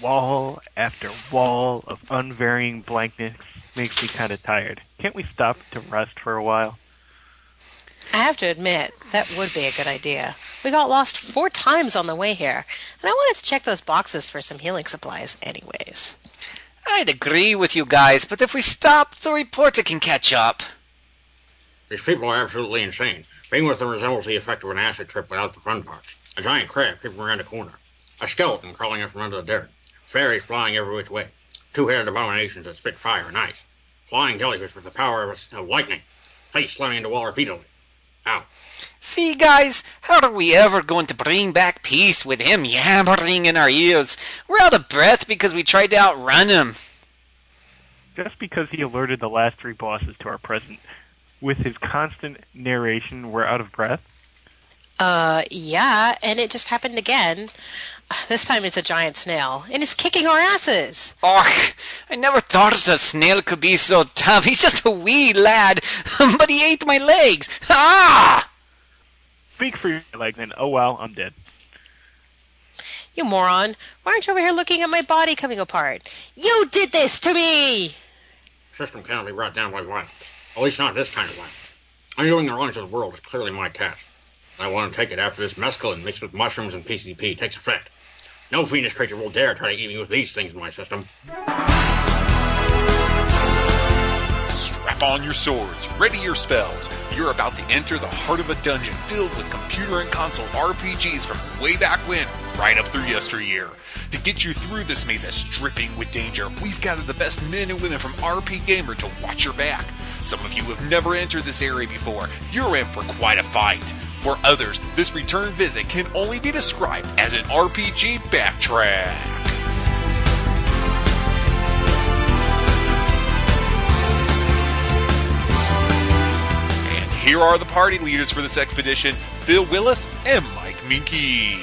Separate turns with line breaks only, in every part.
wall after wall of unvarying blankness makes me kind of tired. Can't we stop to rest for a while?
I have to admit, that would be a good idea. We got lost four times on the way here, and I wanted to check those boxes for some healing supplies, anyways.
I'd agree with you guys, but if we stop, the reporter can catch up.
These people are absolutely insane. Being with them resembles the effect of an acid trip without the fun parts. A giant crab creeping around a corner. A skeleton crawling up from under the dirt. Fairies flying every which way. Two-headed abominations that spit fire and ice. Flying jellyfish with the power of, of lightning. Face slamming into wall repeatedly. Ow.
See, guys, how are we ever going to bring back peace with him yammering in our ears? We're out of breath because we tried to outrun him.
Just because he alerted the last three bosses to our presence with his constant narration, we're out of breath?
Uh, yeah, and it just happened again. This time it's a giant snail, and it's kicking our asses.
Och, I never thought a snail could be so tough. He's just a wee lad, but he ate my legs. Ah!
Speak for your legs, and oh well, I'm dead.
You moron. Why aren't you over here looking at my body coming apart? You did this to me!
System cannot be brought down by violence. At least not this kind of violence. Undoing the wrongs of the world is clearly my task. I want to take it after this mescaline mixed with mushrooms and PCP takes effect. No fiendish creature will dare try to eat me with these things in my system.
Strap on your swords, ready your spells. You're about to enter the heart of a dungeon filled with computer and console RPGs from way back when, right up through yesteryear. To get you through this maze that's dripping with danger, we've gathered the best men and women from RPGamer to watch your back. Some of you have never entered this area before. You're in for quite a fight. For others, this return visit can only be described as an RPG backtrack. Here are the party leaders for this expedition Phil Willis and Mike Minky.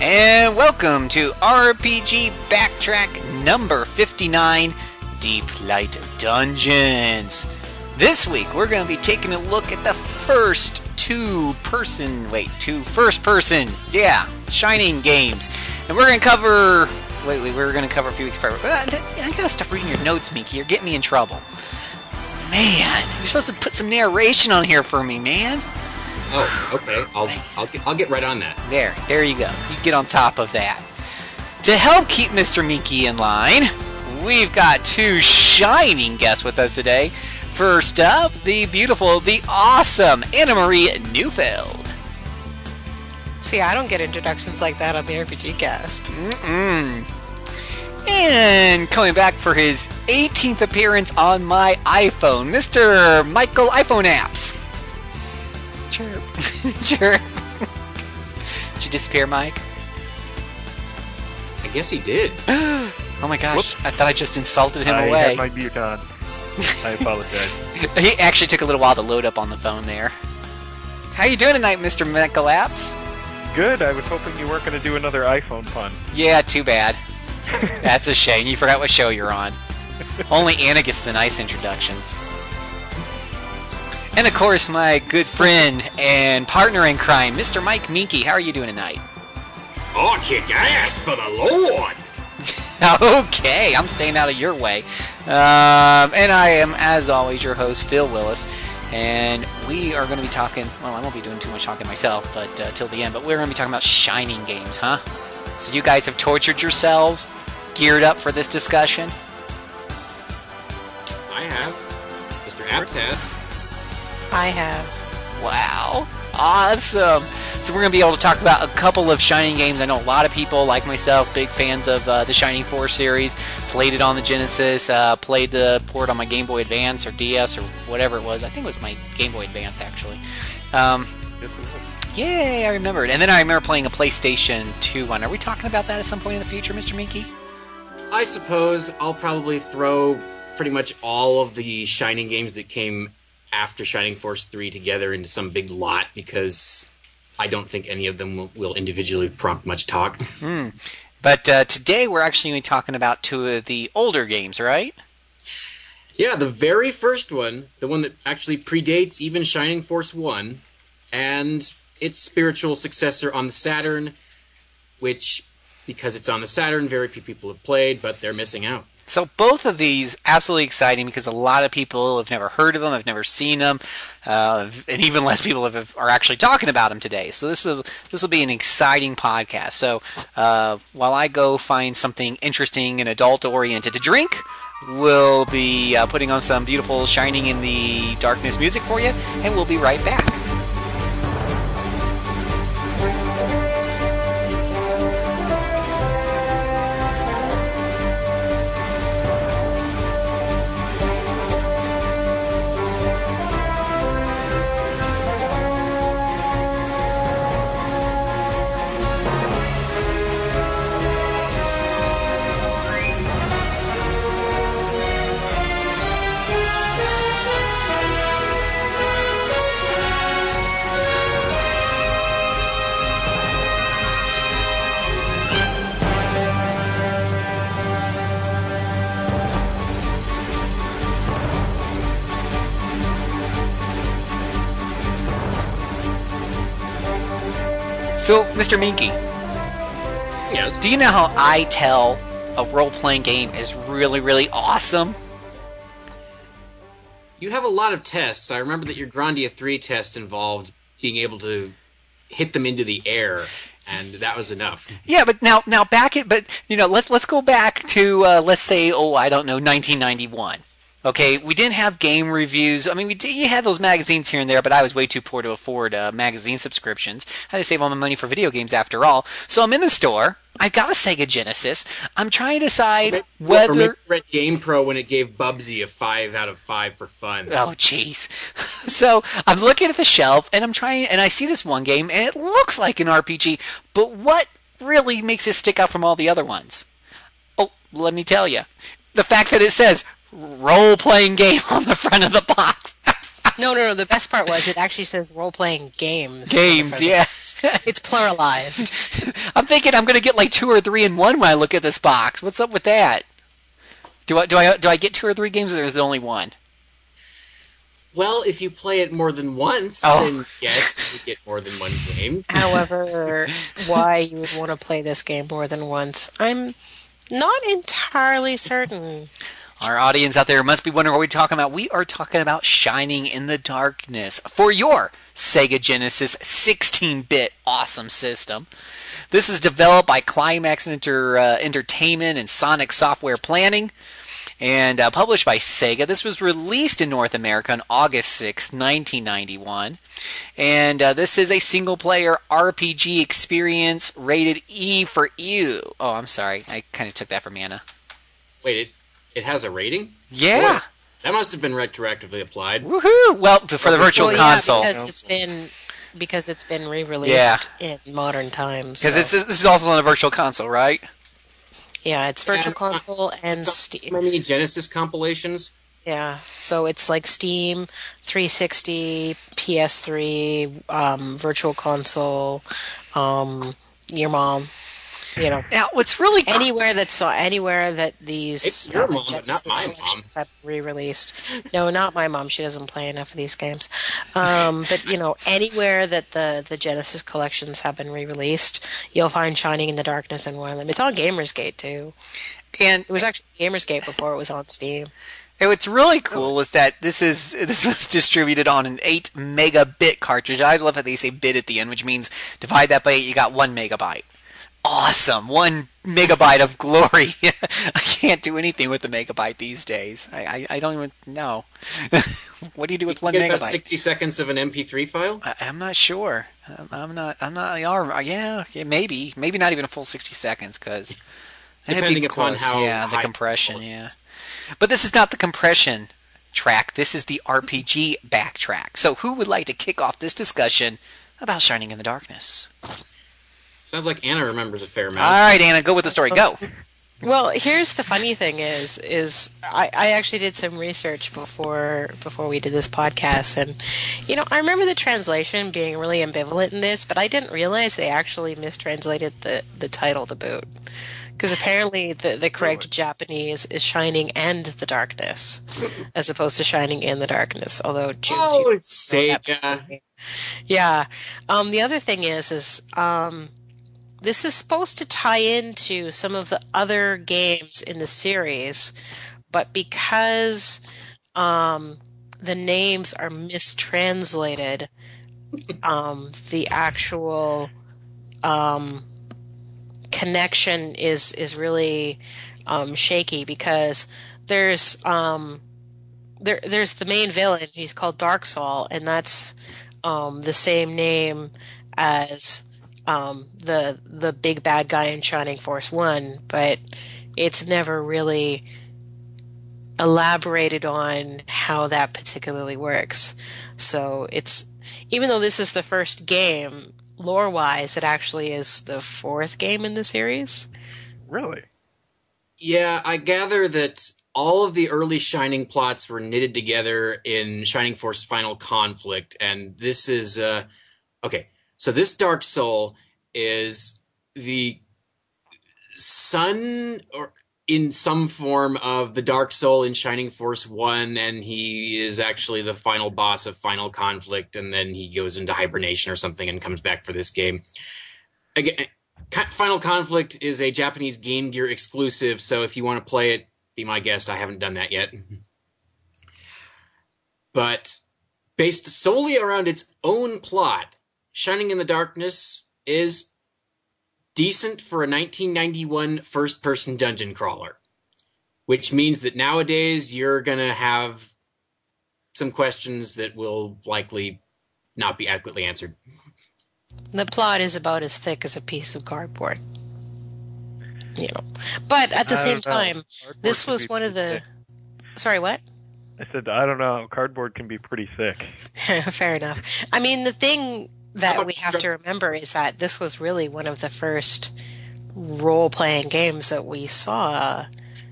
And welcome to RPG Backtrack number 59 Deep Light Dungeons. This week we're going to be taking a look at the first two person, wait, two first person, yeah, Shining games. And we're going to cover, wait, wait, we're going to cover a few weeks prior. Uh, I gotta stop reading your notes, Minky. You're getting me in trouble. Man, you're supposed to put some narration on here for me, man.
Oh, okay. I'll, I'll, get, I'll get right on that.
There, there you go. You get on top of that. To help keep Mr. Minky in line, we've got two shining guests with us today. First up, the beautiful, the awesome Anna Marie Neufeld.
See, I don't get introductions like that on the RPG cast.
Mm-mm. And coming back for his 18th appearance on my iPhone, Mr. Michael iPhone Apps. Chirp. Chirp. Did you disappear, Mike?
I guess he did.
oh my gosh, I thought I just insulted him
I
away.
had my mute on. I apologize.
he actually took a little while to load up on the phone there. How you doing tonight, Mr. Michael Apps?
Good. I was hoping you weren't going to do another iPhone pun.
Yeah, too bad. That's a shame. You forgot what show you're on. Only Anna gets the nice introductions. And of course, my good friend and partner in crime, Mr. Mike Minky. How are you doing tonight?
Oh, kick ass for the Lord!
okay, I'm staying out of your way. Um, and I am, as always, your host, Phil Willis. And we are going to be talking, well, I won't be doing too much talking myself, but uh, till the end, but we're going to be talking about Shining games, huh? So you guys have tortured yourselves, geared up for this discussion?
I have. Mr. Apps has.
I have.
Wow. Awesome. So we're going to be able to talk about a couple of Shining games. I know a lot of people, like myself, big fans of uh, the Shining Force series. Played it on the Genesis, uh, played the port on my Game Boy Advance or DS or whatever it was. I think it was my Game Boy Advance, actually. Um, yay, I remembered. And then I remember playing a PlayStation 2 one. Are we talking about that at some point in the future, Mr. Minky?
I suppose I'll probably throw pretty much all of the Shining games that came after Shining Force 3 together into some big lot because I don't think any of them will, will individually prompt much talk.
Mm. But uh, today we're actually going to be talking about two of the older games, right?
Yeah, the very first one, the one that actually predates even Shining Force 1, and its spiritual successor on the Saturn, which because it's on the Saturn. Very few people have played, but they're missing out.
So both of these absolutely exciting because a lot of people have never heard of them, have never seen them, uh, and even less people have, are actually talking about them today. So this will this will be an exciting podcast. So uh, while I go find something interesting and adult oriented to drink, we'll be uh, putting on some beautiful shining in the darkness music for you, and we'll be right back. Mr. Minky,
Yes.
do you know how I tell a role playing game is really, really awesome?
You have a lot of tests. I remember that your Grandia 3 test involved being able to hit them into the air, and that was enough.
Yeah, but now, now back it, but you know, let's let's go back to uh, let's say, oh, I don't know, 1991. Okay, we didn't have game reviews. I mean, we did, you had those magazines here and there, but I was way too poor to afford uh, magazine subscriptions. I had to save all my money for video games after all. So I'm in the store. I've got a Sega Genesis. I'm trying to decide
Or
whether.
maybe read Game Pro when it gave Bubsy a 5 out of 5 for fun.
Oh, jeez. so I'm looking at the shelf and I'm trying, and I see this one game, and it looks like an RPG, but what really makes it stick out from all the other ones? Oh, let me tell you. The fact that it says role playing game on the front of the box.
No, no, no. The best part was it actually says role playing games.
Games, yeah.
It's pluralized.
I'm thinking I'm going to get like two or three in one when I look at this box. What's up with that? Do I do I do I get two or three games, or is there only one?
Well, if you play it more than once,
Oh.
then yes, you get more than one game.
However, why you would want to play this game more than once, I'm not entirely certain.
Our audience out there must be wondering what we're talking about. We are talking about Shining in the Darkness for your Sega Genesis 16-bit awesome system. This is developed by Climax Enter, uh, Entertainment and Sonic Software Planning and uh, published by Sega. This was released in North America on August 6, 1991. And uh, this is a single player RPG experience rated E for you. Oh, I'm sorry. I kind of took that from Anna.
Wait, it, it has a rating?
Yeah.
Boy, that must have been retroactively applied.
Woohoo! Well, for the virtual
well, yeah,
console.
because it's been because it's been re-released
Yeah.
in modern times.
Because
so-
this is also on a virtual console, right?
yeah, it's virtual
And, uh,
console and
So
Steam.
many Genesis compilations.
Yeah, so it's like Steam, 360, PS3, um, Virtual Console, um, your mom. You know,
Now, what's really cool-
anywhere that's so anywhere that these
It's your
uh,
mom, but not my mom.
collections have re-released. No, not my mom. She doesn't play enough of these games. Um, but you know, anywhere that the the Genesis collections have been re-released, you'll find Shining in the Darkness in one of them. It's on Gamersgate too.
and
It was actually Gamersgate before it was on Steam.
and what's really cool is that this is this was distributed on an eight megabit cartridge. I love how they say bit at the end, which means divide that by eight, you got one megabyte. Awesome, one megabyte of glory. I can't do anything with the megabyte these days. I I, I don't even know. what do you do with one
Get about 60 seconds of an MP3 file?
I, I'm not sure. I'm, I'm not. I'm not. Yeah, yeah, yeah, maybe. Maybe not even a full sixty seconds, because
Depending upon how
Yeah, the compression. Yeah, but this is not the compression track. This is the RPG backtrack. So, who would like to kick off this discussion about Shining in the Darkness?
Sounds like Anna remembers a fair amount.
All right, Anna, go with the story. Go.
Well, here's the funny thing is is I, I actually did some research before before we did this podcast and you know I remember the translation being really ambivalent in this but I didn't realize they actually mistranslated the the title to boot because apparently the the correct Japanese is shining and the darkness as opposed to shining in the darkness although June
Oh,
you
it's Sega.
yeah. Um, the other thing is, is um, this is supposed to tie into some of the other games in the series, but because um, the names are mistranslated, um, the actual um, connection is is really um, shaky because there's um, there there's the main villain. He's called Dark Sol, and that's um, the same name as um, the the big bad guy in Shining Force One, but it's never really elaborated on how that particularly works. So it's even though this is the first game, lore wise, it actually is the fourth game in the series.
Really?
Yeah, I gather that all of the early Shining plots were knitted together in Shining Force Final Conflict, and this is uh, okay. So this Dark Sol is the son or in some form of the Dark Sol in Shining Force 1 and he is actually the final boss of Final Conflict and then he goes into hibernation or something and comes back for this game. Again, Final Conflict is a Japanese Game Gear exclusive, so if you want to play it, be my guest. I haven't done that yet. but based solely around its own plot, Shining in the Darkness is decent for a 1991 first person dungeon crawler, which means that nowadays you're going to have some questions that will likely not be adequately answered.
The plot is about as thick as a piece of cardboard. You know, but at the
I
same
know.
time,
Cardboard
this was one of
pretty
the. Sorry, what?
I said I don't know. Cardboard can be pretty thick.
Fair enough. I mean, the thing that we have to remember is that this was really one of the first role playing games that we saw.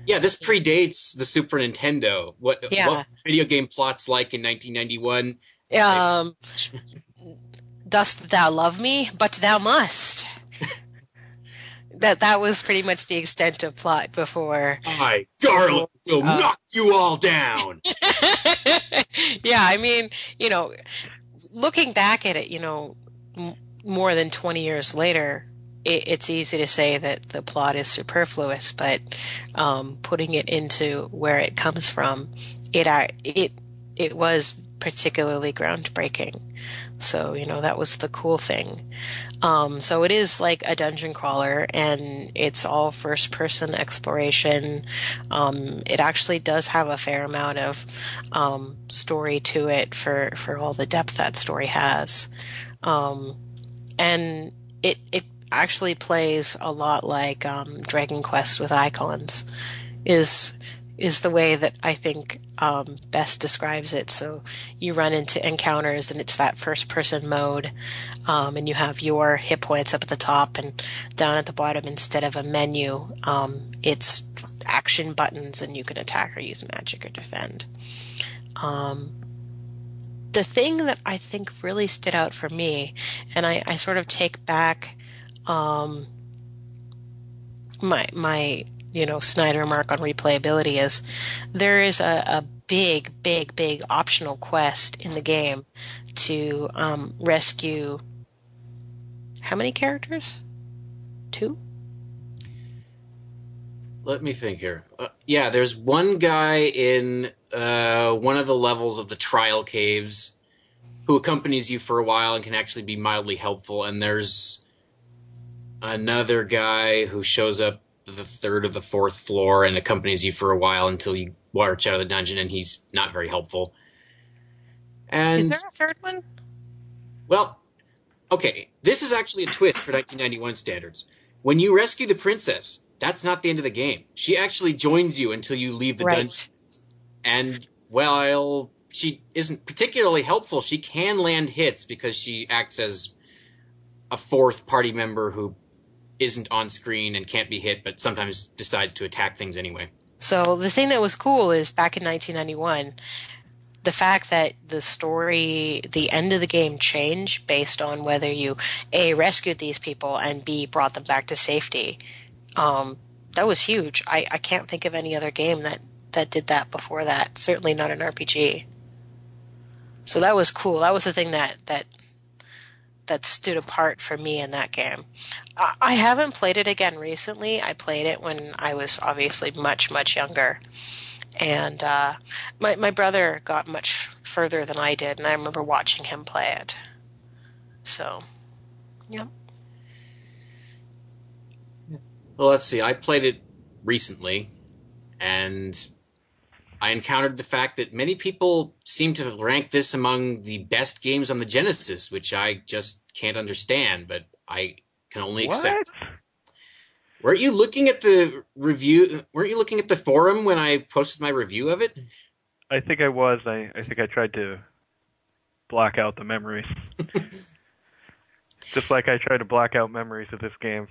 Yeah, this predates the Super Nintendo. What
Yeah.
what video game plots like in 1991?
Um, dost thou love me? But thou must. that that was pretty much the extent of plot before.
I, Garland, will
Uh,
knock you all down.
yeah, I mean, you know, looking back at it, you know, m- more than 20 years later, it, it's easy to say that the plot is superfluous, but um, putting it into where it comes from, it it it was particularly groundbreaking. So you know that was the cool thing. Um, so it is like a dungeon crawler, and it's all first person exploration. Um, it actually does have a fair amount of um, story to it for for all the depth that story has, um, and it it actually plays a lot like um, Dragon Quest with icons. Is is the way that I think um, best describes it. So you run into encounters, and it's that first person mode, um, and you have your hit points up at the top and down at the bottom instead of a menu. Um, it's action buttons, and you can attack or use magic or defend. Um, the thing that I think really stood out for me, and I, I sort of take back um, my my you know Snyder mark on replayability is there is a, a big big big optional quest in the game to um, rescue how many characters? Two.
Let me think here. Uh, yeah, there's one guy in uh, one of the levels of the trial caves who accompanies you for a while and can actually be mildly helpful. And there's another guy who shows up the third or the fourth floor and accompanies you for a while until you march out of the dungeon, and he's not very helpful. And
Is there a third one?
well, okay, this is actually a twist for 1991 standards. When you rescue the princess, that's not the end of the game. She actually joins you until you leave the dungeon. And while she isn't particularly helpful, she can land hits because she acts as a fourth party member who isn't on screen and can't be hit, but sometimes decides to attack things anyway.
So the thing that was cool is back in 1991, the fact that the story, the end of the game changed based on whether you a rescued these people and b brought them back to safety. Um, that was huge. I, I can't think of any other game that that did that before that. Certainly not an RPG. So that was cool. That was the thing that that that stood apart for me in that game. I, haven't played it again recently. I played it when I was obviously much much younger, and uh, my my brother got much further than I did, and I remember watching him play it. So, yeah.
Well, let's see. I played it recently, and I encountered the fact that many people seem to rank this among the best games on the Genesis, which I just can't understand, but I can only
What?
accept. Weren't you looking at the review? Weren't you looking at the forum when I posted my review of it?
I think I was. I, I think I tried to block out the memories. Just like I tried to block out memories of this game.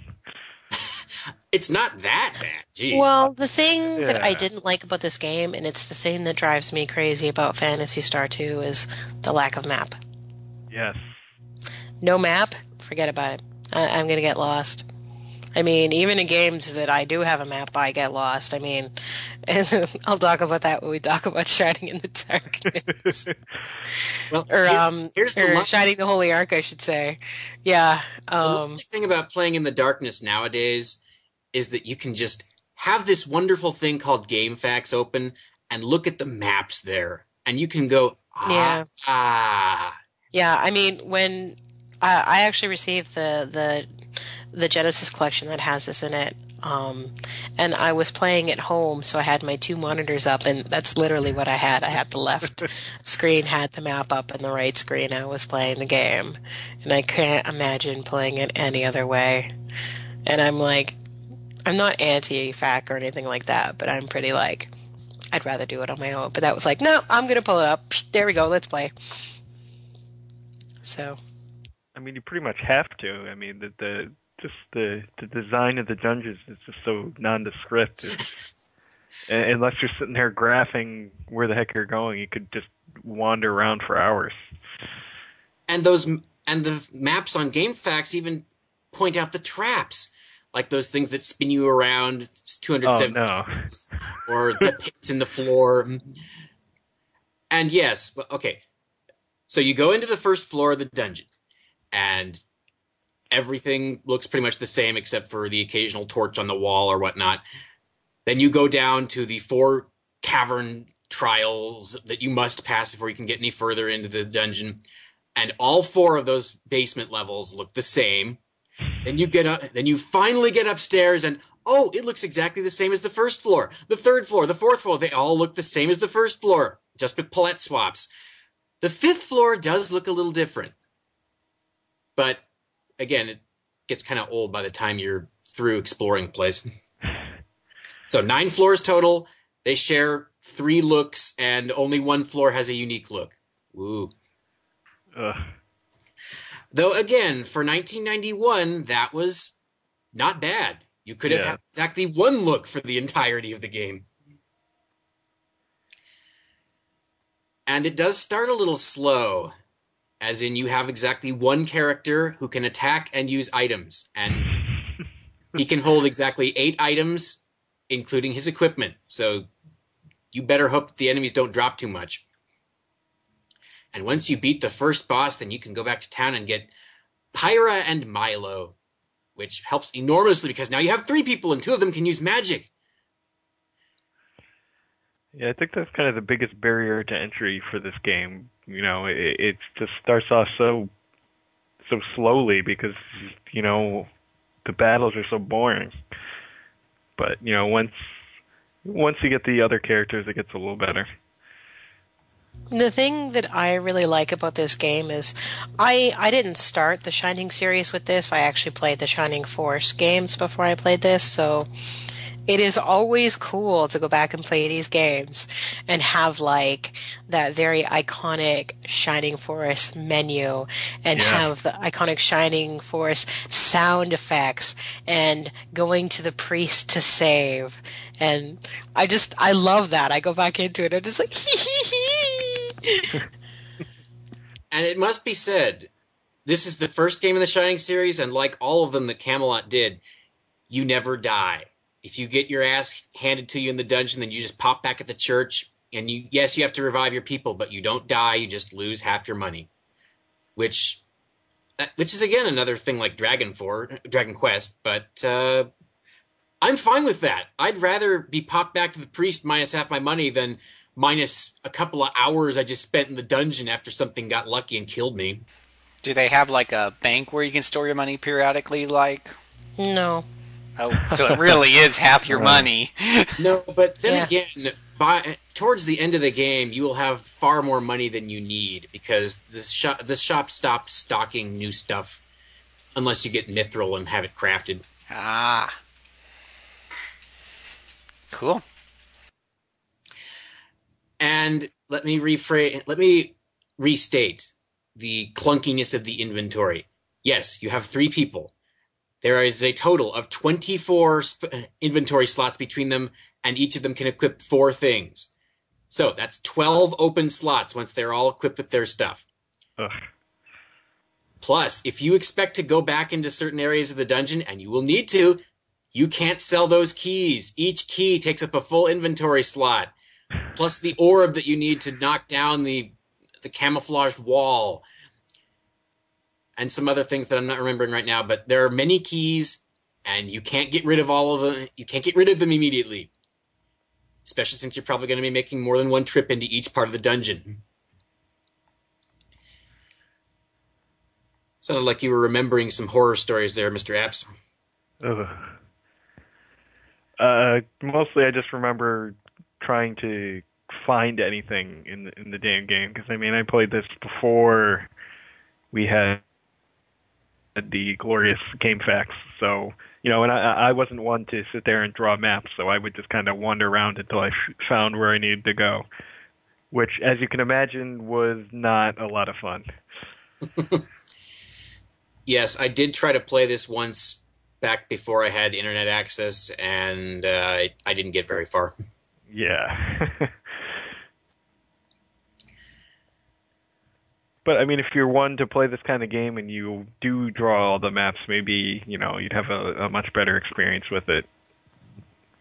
It's not that bad. Jeez.
Well, the thing that I didn't like about this game, and it's the thing that drives me crazy about Phantasy Star 2, is the lack of map.
Yes.
No map, forget about it. I, I'm going to get lost. I mean, even in games that I do have a map, I get lost. I mean, and I'll talk about that when we talk about Shining in the Darkness.
well,
or um,
here's the
or
lo-
Shining the Holy Ark, I should say. Yeah.
The
Um,
lovely thing about playing in the darkness nowadays is that you can just have this wonderful thing called GameFAQs open and look at the maps there, and you can go, ah,
Yeah.
ah.
Yeah, I mean, when I, I actually received the the the Genesis collection that has this in it, um, and I was playing at home, so I had my two monitors up, and that's literally what I had. I had the left screen had the map up, and the right screen I was playing the game, and I can't imagine playing it any other way. And I'm like, I'm not anti-fac or anything like that, but I'm pretty like, I'd rather do it on my own. But that was like, no, I'm gonna pull it up. There we go. Let's play. So.
I mean, you pretty much have to. I mean, the, the just the the design of the dungeons is just so nondescript. Unless you're sitting there graphing where the heck you're going, you could just wander around for hours.
And those and the maps on GameFAQs even point out the traps, like those things that spin you around
Oh
270
no!
or the pits in the floor. And yes, but- okay. So you go into the first floor of the dungeon, and everything looks pretty much the same except for the occasional torch on the wall or whatnot. Then you go down to the four cavern trials that you must pass before you can get any further into the dungeon. And all four of those basement levels look the same. Then you get up, then you finally get upstairs and oh, it looks exactly the same as the first floor. The third floor, the fourth floor, they all look the same as the first floor, just with palette swaps. The fifth floor does look a little different. But again, it gets kind of old by the time you're through exploring the place. So nine floors total. They share three looks, and only one floor has a unique look. Woo.
Ugh.
Though again, for 1991, that was not bad. You could have
Yeah.
had exactly one look for the entirety of the game. And it does start a little slow, as in you have exactly one character who can attack and use items, and he can hold exactly eight items, including his equipment. So you better hope the enemies don't drop too much. And once you beat the first boss, then you can go back to town and get Pyra and Milo, which helps enormously because now you have three people and two of them can use magic.
Yeah, I think that's kind of the biggest barrier to entry for this game. You know, it, it just starts off so so slowly because you know the battles are so boring. But you know, once once you get the other characters, it gets a little better.
The thing that I really like about this game is I I didn't start the Shining series with this. I actually played the Shining Force games before I played this, so it is always cool to go back and play these games and have like that very iconic Shining Force menu and
Yeah.
have the iconic Shining Force sound effects and going to the priest to save. And I just, I love that. I go back into it. I'm just like, hee hee hee.
And it must be said, this is the first game in the Shining series, and like all of them that Camelot did, you never die. If you get your ass handed to you in the dungeon, then you just pop back at the church, and you yes, you have to revive your people, but you don't die. You just lose half your money, which which is again another thing like Dragon for Dragon Quest, but uh, I'm fine with that. I'd rather be popped back to the priest minus half my money than minus a couple of hours I just spent in the dungeon after something got lucky and killed me.
Do they have like a bank where you can store your money periodically? Like,
No.
oh, so it really is half your money.
No, but then
Yeah.
again, by towards the end of the game, you will have far more money than you need because the shop the shop stopped stocking new stuff unless you get mithril and have it crafted.
Ah, cool.
And let me rephrase. Let me restate the clunkiness of the inventory. Yes, you have three people. There is a total of 24 sp- inventory slots between them, and each of them can equip four things. So that's 12 open slots once they're all equipped with their stuff.
Ugh.
Plus, if you expect to go back into certain areas of the dungeon, and you will need to, you can't sell those keys. Each key takes up a full inventory slot, plus the orb that you need to knock down the the camouflage wall, and some other things that I'm not remembering right now. But there are many keys, and you can't get rid of all of them. You can't get rid of them immediately, especially since you're probably going to be making more than one trip into each part of the dungeon. Sounded like you were remembering some horror stories there, Mr. Apps.
Uh, mostly I just remember trying to find anything in the, in the damn game because I mean I played this before we had the glorious GameFAQs, so you know, and I I wasn't one to sit there and draw maps, so I would just kind of wander around until I f- found where I needed to go, which, as you can imagine, was not a lot of fun.
Yes, I did try to play this once back before I had internet access, and uh, I, I didn't get very far.
Yeah. but I mean, if you're one to play this kind of game and you do draw all the maps, maybe you know you'd have a, a much better experience with it.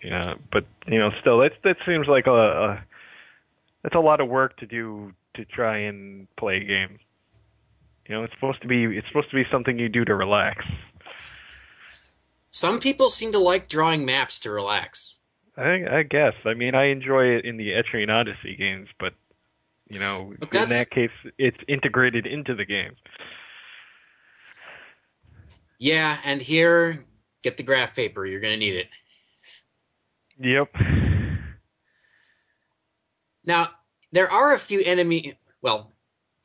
Yeah, but you know, still, that that seems like a, a that's a lot of work to do to try and play a game. You know, it's supposed to be it's supposed to be something you do to relax.
Some people seem to like drawing maps to relax.
I I guess. I mean, I enjoy it in the Etrian Odyssey games, but you know,
But
in that case, it's integrated into the game.
Yeah, and here, get the graph paper. You're going to need it.
Yep.
Now, there are a few enemy. Well,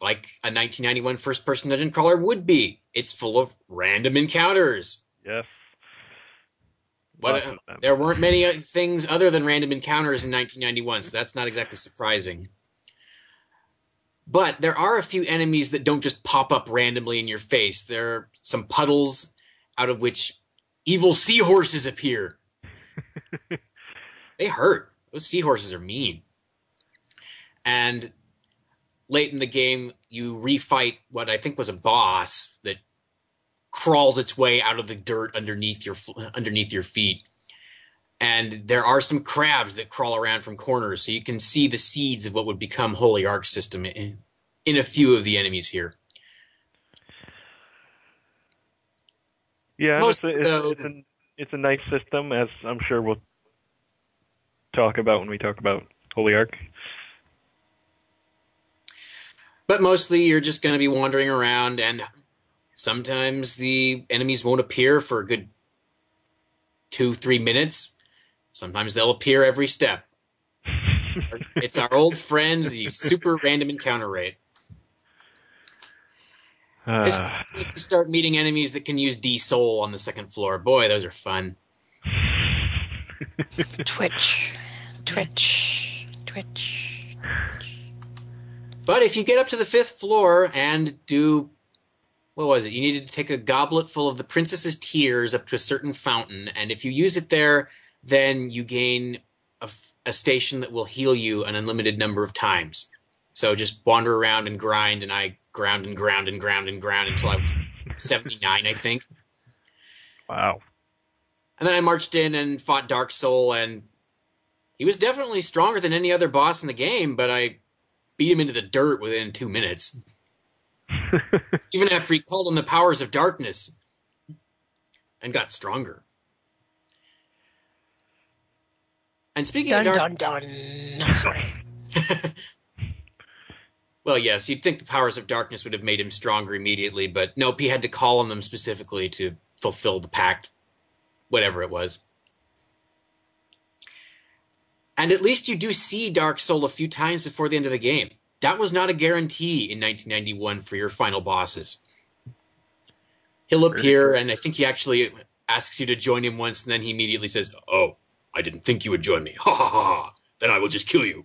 like a 1991 first person dungeon crawler would be. It's full of random encounters.
Yes. Of them.
there weren't many uh, things other than random encounters in 1991, so that's not exactly surprising. But there are a few enemies that don't just pop up randomly in your face. There are some puddles out of which evil seahorses appear. they hurt. Those seahorses are mean. And late in the game, you refight what I think was a boss that crawls its way out of the dirt underneath your underneath your feet. And there are some crabs that crawl around from corners, so you can see the seeds of what would become Holy Ark system in, in a few of the enemies here.
Yeah,
Most
it's a, it's,
the-
it's a it's a nice system, as I'm sure we'll talk about when we talk about Holy Ark.
But mostly you're just going to be wandering around, and sometimes the enemies won't appear for a good two, three minutes. Sometimes they'll appear every step. it's our old friend, the super random encounter rate. I
Uh,
just need to start meeting enemies that can use Desoul on the second floor. Boy, those are fun.
Twitch. Twitch. Twitch.
But if you get up to the fifth floor and do what was it? You needed to take a goblet full of the princess's tears up to a certain fountain, and if you use it there, then you gain a station that will heal you an unlimited number of times. So just wander around and grind, and I ground and ground and ground and ground until I was 79, I think.
wow.
And then I marched in and fought Dark Sol, and he was definitely stronger than any other boss in the game, but I beat him into the dirt within two minutes. even after he called on the powers of darkness and got stronger. And speaking
Dun
of dark,
dun dun. Sorry.
well, yes, you'd think the powers of darkness would have made him stronger immediately, but nope, he had to call on them specifically to fulfill the pact, whatever it was. And at least you do see Dark Sol a few times before the end of the game. That was not a guarantee in 1991 for your final bosses. He'll appear, and I think he actually asks you to join him once, and then he immediately says, "Oh, I didn't think you would join me. Ha ha ha! Then I will just kill you."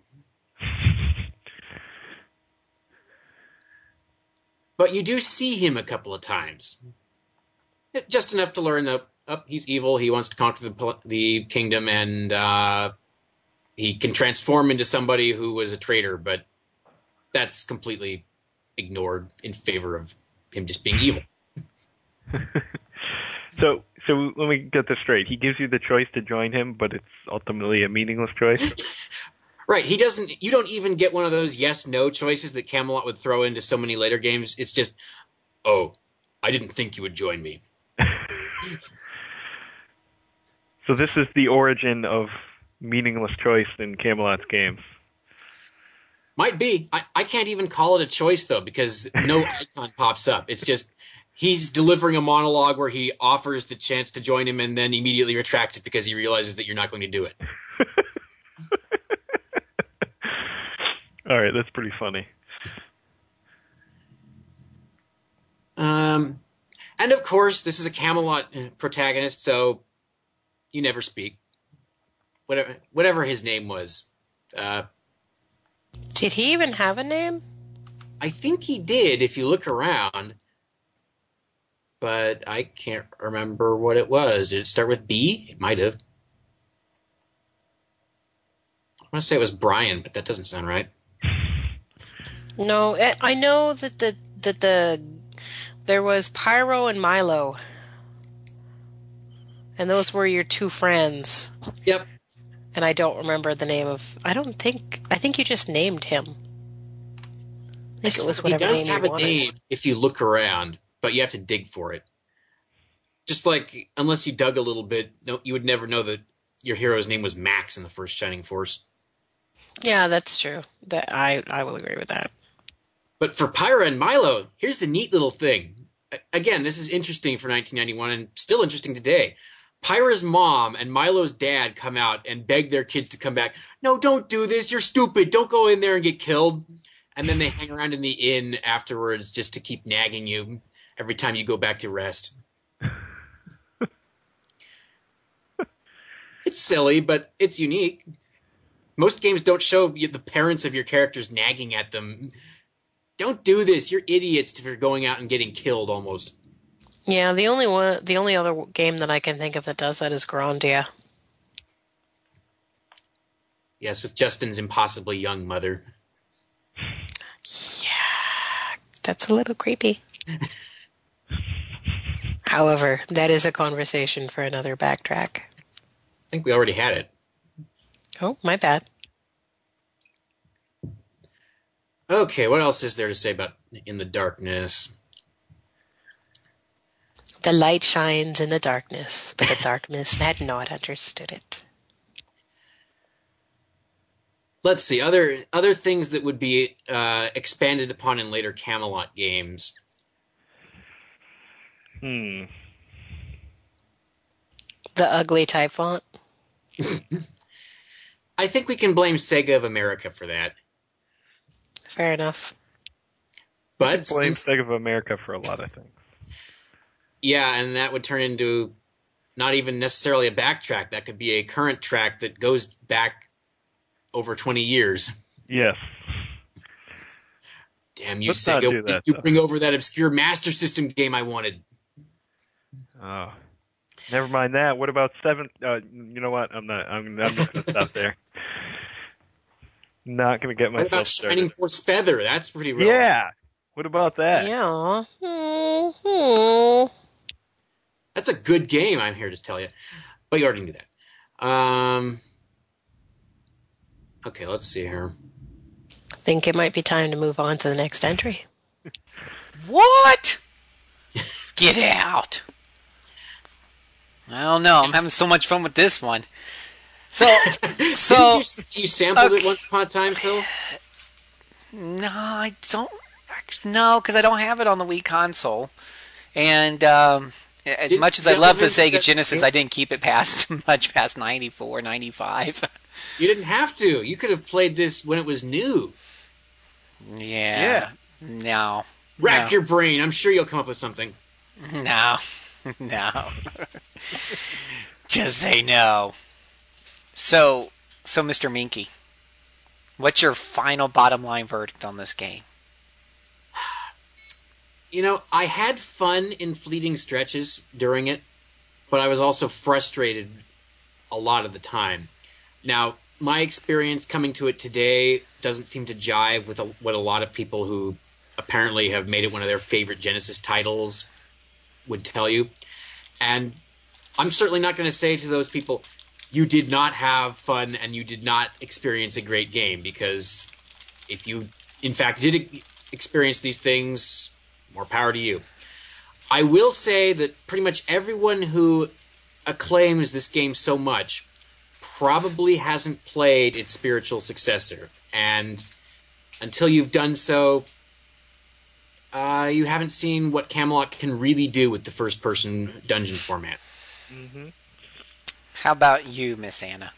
But you do see him a couple of times, just enough to learn that oh, he's evil. He wants to conquer the the kingdom, and uh, he can transform into somebody who was a traitor. But that's completely ignored in favor of him just being evil.
so, so let me get this straight. He gives you the choice to join him, but it's ultimately a meaningless choice.
Right. He doesn't. You don't even get one of those yes no choices that Camelot would throw into so many later games. It's just, oh, I didn't think you would join me.
so this is the origin of meaningless choice in Camelot's games.
Might be. I, I can't even call it a choice though because no icon pops up. It's just he's delivering a monologue where he offers the chance to join him and then immediately retracts it because he realizes that you're not going to do it.
All right, that's pretty funny.
Um, and of course, this is a Camelot protagonist, so you never speak. Whatever, whatever his name was. Uh,
Did he even have a name?
I think he did. If you look around, but I can't remember what it was. Did it start with B? It might have. I want to say it was Brian, but that doesn't sound right.
No, eh, I know that the that the there was Pyra and Milo, and those were your two friends.
Yep.
And I don't remember the name of. I don't think. I think you just named him. I think it was
he does
name
have a
wanted.
name if you look around, but you have to dig for it. Just like unless you dug a little bit, no, you would never know that your hero's name was Max in the first Shining Force.
Yeah, that's true. That I I will agree with that.
But for Pyra and Milo, here's the neat little thing. Again, this is interesting for 1991 and still interesting today. Pyra's mom and Milo's dad come out and beg their kids to come back. No, don't do this. You're stupid. Don't go in there and get killed. And then they hang around in the inn afterwards just to keep nagging you every time you go back to rest. it's silly, but it's unique. Most games don't show the parents of your characters nagging at them. Don't do this. You're idiots if you're going out and getting killed almost.
Yeah, the only one, the only other game that I can think of that does that is Grandia.
Yes, with Justin's impossibly young mother.
Yeah, that's a little creepy. However, that is a conversation for another backtrack.
I think we already had it.
Oh, my bad.
Okay, what else is there to say about In the Darkness?
The light shines in the darkness, but the darkness had not understood it.
Let's see other other things that would be uh, expanded upon in later Camelot games.
Hmm.
The ugly type font.
I think we can blame Sega of America for that.
Fair enough.
But
Blame
since-
Sega of America for a lot of things.
Yeah, and that would turn into not even necessarily a backtrack. That could be a current track that goes back over twenty years.
Yes.
Damn you,
Let's not
Sega!
do that,
you
though.
bring over that obscure Master System game I wanted.
Oh. Never mind that. What about seven? Uh, you know what? I'm not. I'm, I'm just gonna stop there. Not gonna get
What about
myself
Shining
started.
Force Feather? That's pretty real.
Yeah. What about that?
Yeah.
That's a good game, I'm here to tell you. But you already knew that. Um, okay, let's see here.
Think it might be time to move on to the next entry.
What? Get out. I don't know. I'm having so much fun with this one. So, so
you, you sampled it once upon a time, Phil.
no, I don't. Actually, no, because I don't have it on the Wii console. And um, as
Did-
much as I love the Sega
that-
Genesis, I didn't keep it past much past 94, 95.
You didn't have to. You could have played this when it was new.
yeah. No.
Rack
No.
your brain. I'm sure you'll come up with something.
No. No. Just say no. So, so Mr. Minky, what's your final bottom line verdict on this game?
You know, I had fun in fleeting stretches during it, but I was also frustrated a lot of the time. Now, my experience coming to it today doesn't seem to jive with a, what a lot of people who apparently have made it one of their favorite Genesis titles would tell you. And I'm certainly not going to say to those people, you did not have fun and you did not experience a great game, because if you, in fact, did experience these things, more power to you. I will say that pretty much everyone who acclaims this game so much probably hasn't played its spiritual successor. And until you've done so, uh, you haven't seen what Camelot can really do with the first person dungeon format.
hmm
How about you, Miss Anna?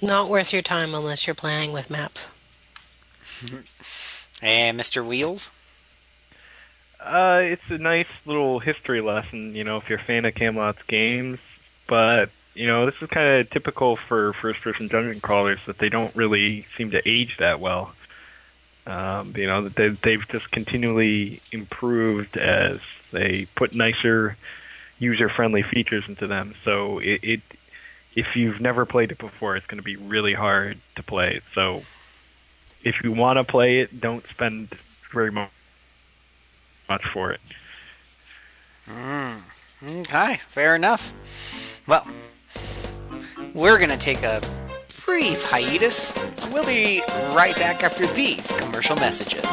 Not worth your time unless you're playing with maps.
And Mr. Wheels?
Uh, it's a nice little history lesson, you know, if you're a fan of Camelot's games. But you know, this is kind of typical for first-person dungeon crawlers that they don't really seem to age that well. Um, you know, they, they've just continually improved as they put nicer, user-friendly features into them. So it, it if you've never played it before, it's going to be really hard to play. So if you want to play it, don't spend very much for it. Hmm.
Okay, fair enough. Well, we're going to take a brief hiatus. We'll be right back after these commercial messages.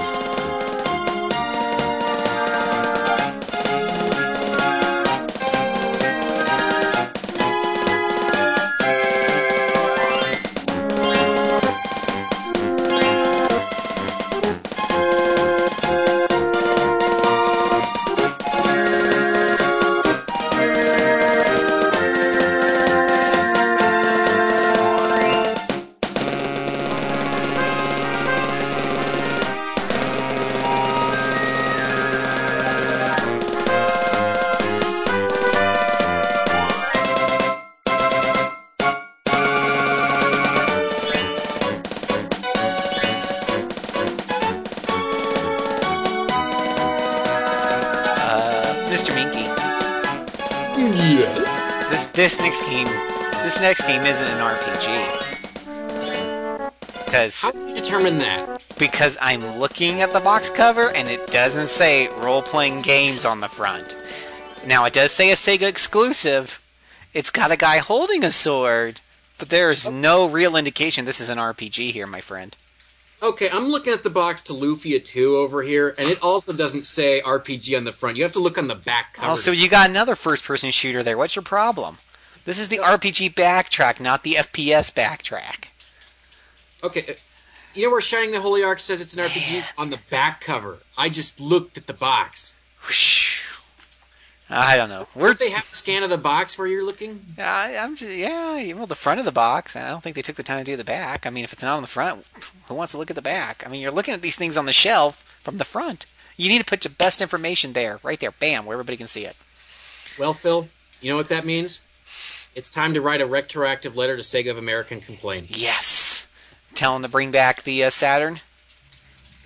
This next game, this next game isn't an RPG. Because
How do you determine that?
because I'm looking at the box cover and it doesn't say role playing games on the front. Now it does say a Sega exclusive. It's got a guy holding a sword, but there is no real indication this is an RPG here, my friend.
Okay, I'm looking at the box to Lufia 2 over here, and it also doesn't say RPG on the front. You have to look on the back cover.
Oh, so you got another first person shooter there. What's your problem? This is the RPG backtrack, not the FPS backtrack.
Okay, uh, you know where Shining the Holy Ark says it's an RPG? On the back cover. I just looked at the box.
I don't know.
Don't they have a scan of the box where you're looking?
I, I'm just, yeah, well, the front of the box. I don't think they took the time to do the back. I mean, if it's not on the front, who wants to look at the back? I mean, you're looking at these things on the shelf from the front. You need to put your best information there, right there, bam, where everybody can see it.
Well, Phil, you know what that means? It's time to write a retroactive letter to Sega of America and complain.
Yes. Tell them to bring back the uh, Saturn.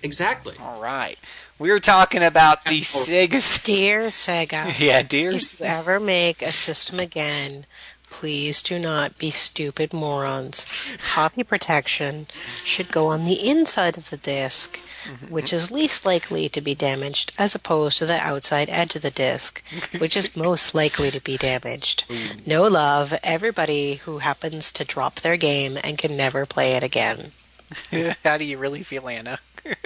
Exactly.
All right. We were talking about the Sega.
Dear Sega,
Yeah,
if
dears.
you ever make a system again, please do not be stupid morons. Copy protection should go on the inside of the disk, mm-hmm. which is least likely to be damaged, as opposed to the outside edge of the disk, which is most likely to be damaged. No love, everybody who happens to drop their game and can never play it again.
How do you really feel, Anna?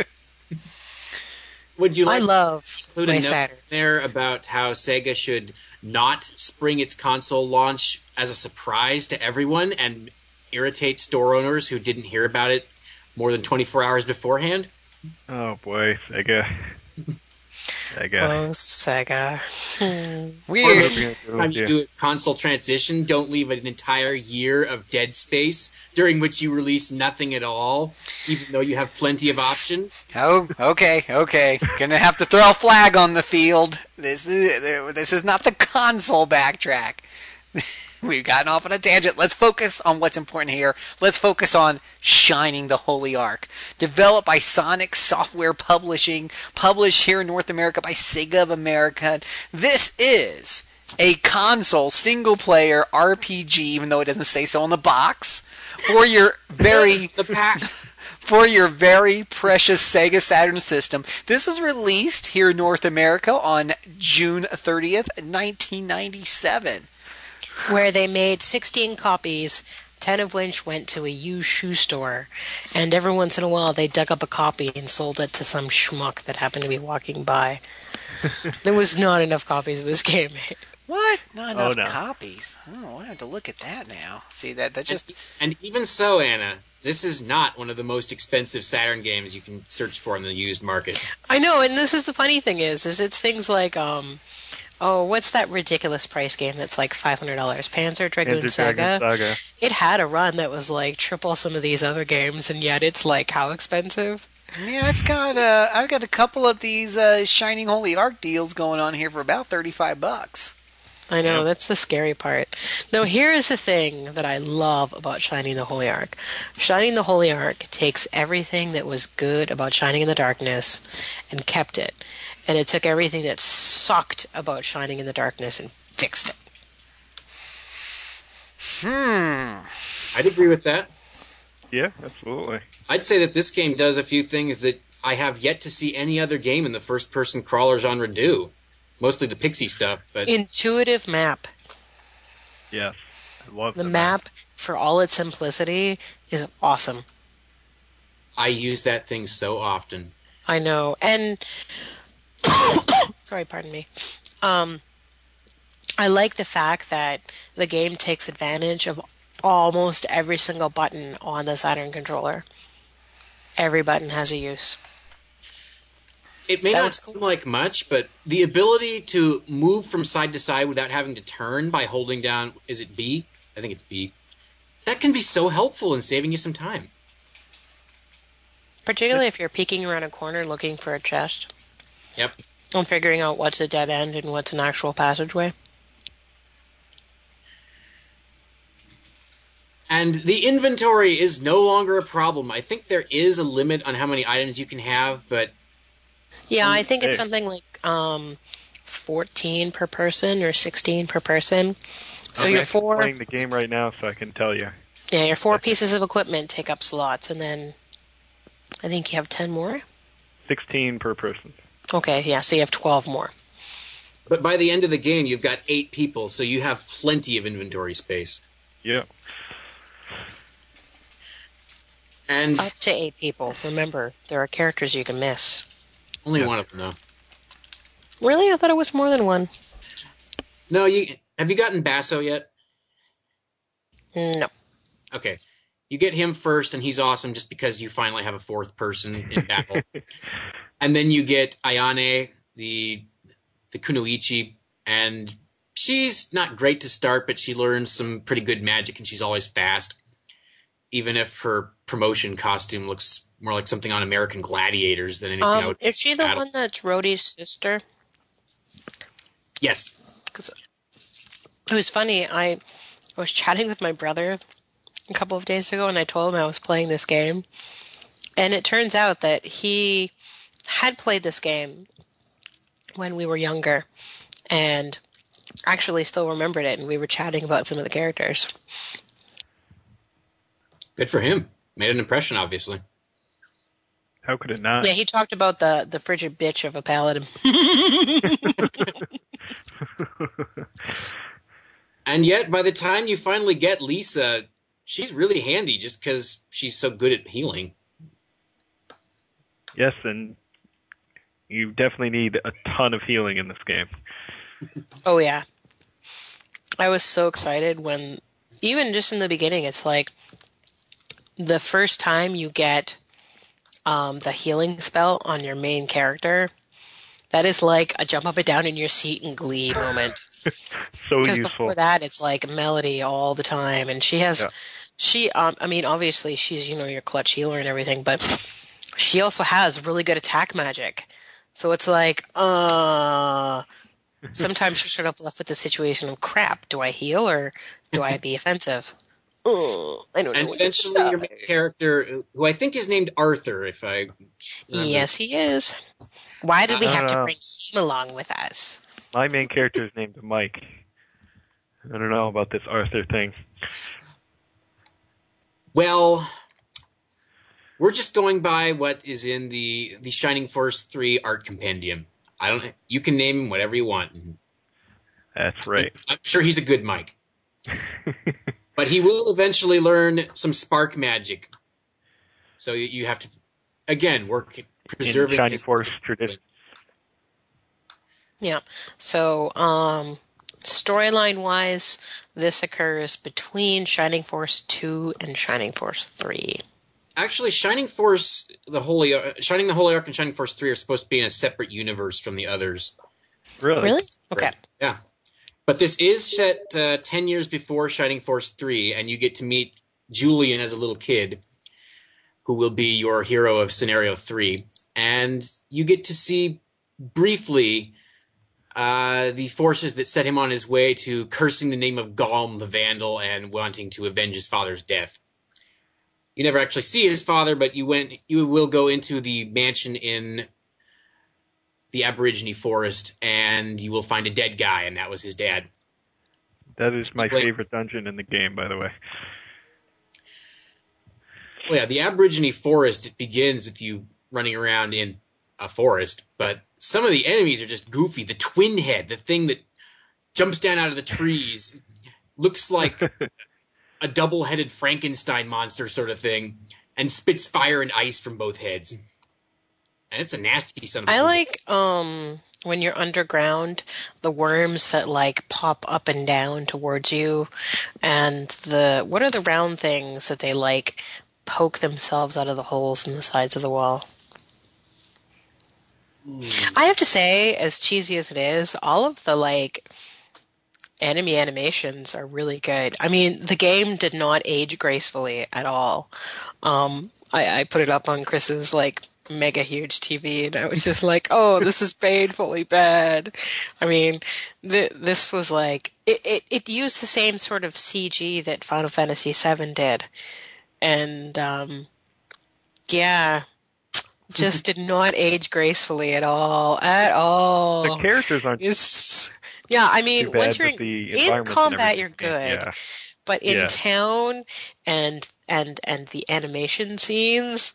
Would you
I
like
love
include
my
a note
Saturn.
there about how Sega should not spring its console launch as a surprise to everyone and irritate store owners who didn't hear about it more than 24 hours beforehand?
Oh boy, Sega. Sega.
Oh, Sega. Hmm.
Weird.
Time you do a console transition, don't leave an entire year of dead space during which you release nothing at all, even though you have plenty of option.
Oh, okay, okay. Gonna have to throw a flag on the field. This is this is not the console backtrack. We've gotten off on a tangent. Let's focus on what's important here. Let's focus on Shining the Holy Ark. Developed by Sonic Software Publishing, published here in North America by Sega of America. This is a console single player RPG, even though it doesn't say so on the box, for your very for your very precious Sega Saturn system. This was released here in North America on June 30th, 1997.
Where they made 16 copies, 10 of which went to a used shoe store. And every once in a while, they dug up a copy and sold it to some schmuck that happened to be walking by. there was not enough copies of this game.
What? Not enough
Oh, no.
copies. Oh, I have to look at that now. See that that just
And even so, Anna, this is not one of the most expensive Saturn games you can search for in the used market.
I know, and this is the funny thing is, is it's things like, um, oh, what's that ridiculous price game that's like $500? Panzer Dragoon
Panzer
Saga?
Dragoon Saga.
It had a run that was like triple some of these other games, and yet it's like how expensive?
yeah. I've got uh, I've got a couple of these uh, Shining Holy Ark deals going on here for about 35 bucks.
I know, that's the scary part. Now, here's the thing that I love about Shining the Holy Ark. Shining the Holy Ark takes everything that was good about Shining in the Darkness and kept it. And it took everything that sucked about Shining in the Darkness and fixed it.
Hmm.
I'd agree with that.
Yeah, absolutely.
I'd say that this game does a few things that I have yet to see any other game in the first person crawler genre do. Mostly the pixie stuff, but
Intuitive map.
Yeah. I love
The map, for all its simplicity, is awesome.
I use that thing so often.
I know. And sorry, pardon me. Um I like the fact that the game takes advantage of almost every single button on the Saturn controller. Every button has a use.
It may
That
not
was cool.
seem like much, but the ability to move from side to side without having to turn by holding down is it B? I think it's B. That can be so helpful in saving you some time.
Particularly if you're peeking around a corner looking for a chest
Yep.
and figuring out what's a dead end and what's an actual passageway.
And the inventory is no longer a problem. I think there is a limit on how many items you can have, but
Yeah, I think it's something like um 14 per person or 16 per person. So
I'm
your
actually
four
playing the game right now, so I can tell you.
Yeah, your four pieces of equipment take up slots, and then I think you have ten more.
16 per person.
Okay, yeah, so you have twelve more.
but by the end of the game you've got 8 people, so you have plenty of inventory space.
Yeah.
And
Up to eight people. Remember, there are characters you can miss.
only
Yeah.
one of them though.
Really, I thought it was more than one.
No, you have you gotten Basso yet?
No.
Okay. You get him first, and he's awesome just because you finally have a fourth person in battle. and then you get Ayane, the the Kunoichi, and she's not great to start, but she learns some pretty good magic, and she's always fast. Even if her promotion costume looks more like something on American Gladiators than anything.
Um,
would-
is she the one that's Rodi's sister?
Yes.
Because it was funny. I, I was chatting with my brother a couple of days ago, and I told him I was playing this game, and it turns out that he had played this game when we were younger, and actually still remembered it. And we were chatting about some of the characters.
Good for him. Made an impression, obviously.
How could it not?
Yeah, he talked about the the frigid bitch of a paladin.
And yet, by the time you finally get Lisa, she's really handy just because she's so good at healing.
Yes, and you definitely need a ton of healing in this game.
Oh yeah. I was so excited when even just in the beginning it's like the first time you get um, the healing spell on your main character, that is like a jump up and down in your seat and glee moment.
So
Because
useful.
before that, it's like Melody all the time, and she has,
Yeah.
she, um, I mean, obviously she's you know your clutch healer and everything, but she also has really good attack magic. So it's like, uh, sometimes you're sort of left with the situation of crap. Do I heal or do I be offensive? Oh, I don't know.
And
what
eventually, your main character, who I think is named Arthur, if I remember.
Yes, he is. Why did we have
don't
to bring him along with us?
My main character is named Mike. I don't know about this Arthur thing.
Well, we're just going by what is in the the Shining Force three art compendium. I don't. You can name him whatever you want.
That's right.
I'm sure he's a good Mike, but he will eventually learn some spark magic. So you- you have to, again, work
In
preserving
Shining
his-
Force tradition.
Yeah. So, um, storyline wise, this occurs between Shining Force 2 and Shining Force 3.
Actually, Shining Force, the Holy, uh, Shining the Holy Ark, and Shining Force three are supposed to be in a separate universe from the others.
Really?
Really? Okay.
Yeah. But this is set uh, 10 years before Shining Force 3, and you get to meet Julian as a little kid, who will be your hero of Scenario 3. And you get to see briefly uh, the forces that set him on his way to cursing the name of Galm the Vandal and wanting to avenge his father's death. You never actually see his father, but you went. You will go into the mansion in the Aborigine forest, and you will find a dead guy, and that was his dad.
That is my
Wait.
favorite dungeon in the game, by the way.
Well, yeah, the Aborigine forest it begins with you running around in a forest, but some of the enemies are just goofy. The twin head, the thing that jumps down out of the trees, looks like a double-headed Frankenstein monster sort of thing, and spits fire and ice from both heads. And it's a nasty son of a
I like, um, when you're underground, the worms that, like, pop up and down towards you, and the, what are the round things that they, like, poke themselves out of the holes in the sides of the wall? I have to say, as cheesy as it is, all of the like enemy animations are really good. I mean, the game did not age gracefully at all. Um, I, I put it up on Chris's like mega huge TV, and I was just like, "Oh, this is painfully bad." I mean, th- this was like it, it. It used the same sort of CG that Final Fantasy VII did, and um, yeah, just did not age gracefully at all. At all.
The characters aren't
It's yeah. I mean, once you're
the
in combat, you're good.
Yeah.
But in
Yeah.
town and and and the animation scenes,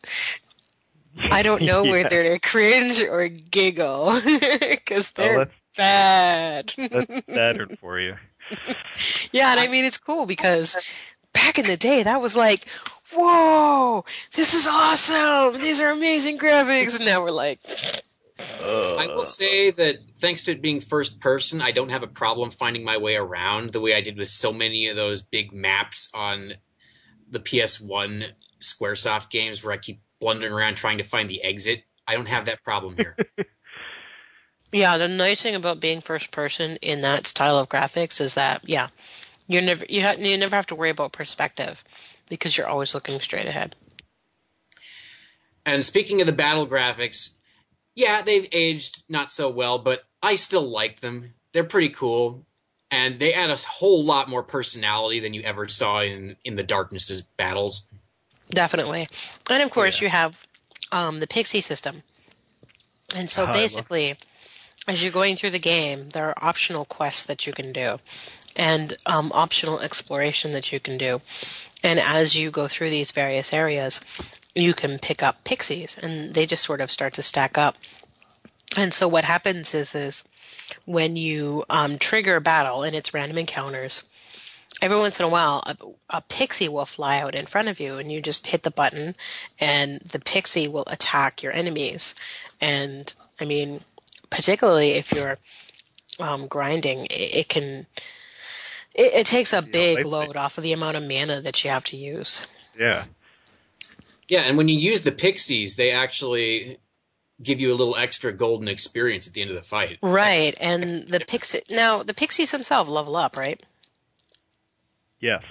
I don't know
Yeah.
whether to cringe or giggle because
Oh,
they're
that's
bad.
that's Saturn for you.
yeah, and I mean it's cool because back in the day that was like, whoa, this is awesome. These are amazing graphics, and now we're like,
I will say that thanks to it being first person, I don't have a problem finding my way around the way I did with so many of those big maps on the PS1 Squaresoft games where I keep blundering around trying to find the exit. I don't have that problem here.
Yeah, the nice thing about being first person in that style of graphics is that yeah, you never you, ha- you never have to worry about perspective because you're always looking straight ahead.
and speaking of the battle graphics, yeah, they've aged not so well, but I still like them. They're pretty cool. And they add a whole lot more personality than you ever saw in, in the Darknesses battles.
Definitely, and of course
Yeah.
you have um, the pixie system, and so
love-
basically, as you're going through the game, there are optional quests that you can do, and um, optional exploration that you can do, and as you go through these various areas, you can pick up pixies, and they just sort of start to stack up. And so what happens is is when you um, trigger a battle and it's random encounters, every once in a while, a, a pixie will fly out in front of you, and you just hit the button, and the pixie will attack your enemies. And I mean, particularly if you're um, grinding, it, it can. It, it takes a big
lightsaber.
load off of the amount of mana that you have to use.
Yeah.
Yeah, and when you use the pixies, they actually give you a little extra golden experience at the end of the fight.
Right, and the pixie now the pixies themselves level up, right?
Yes.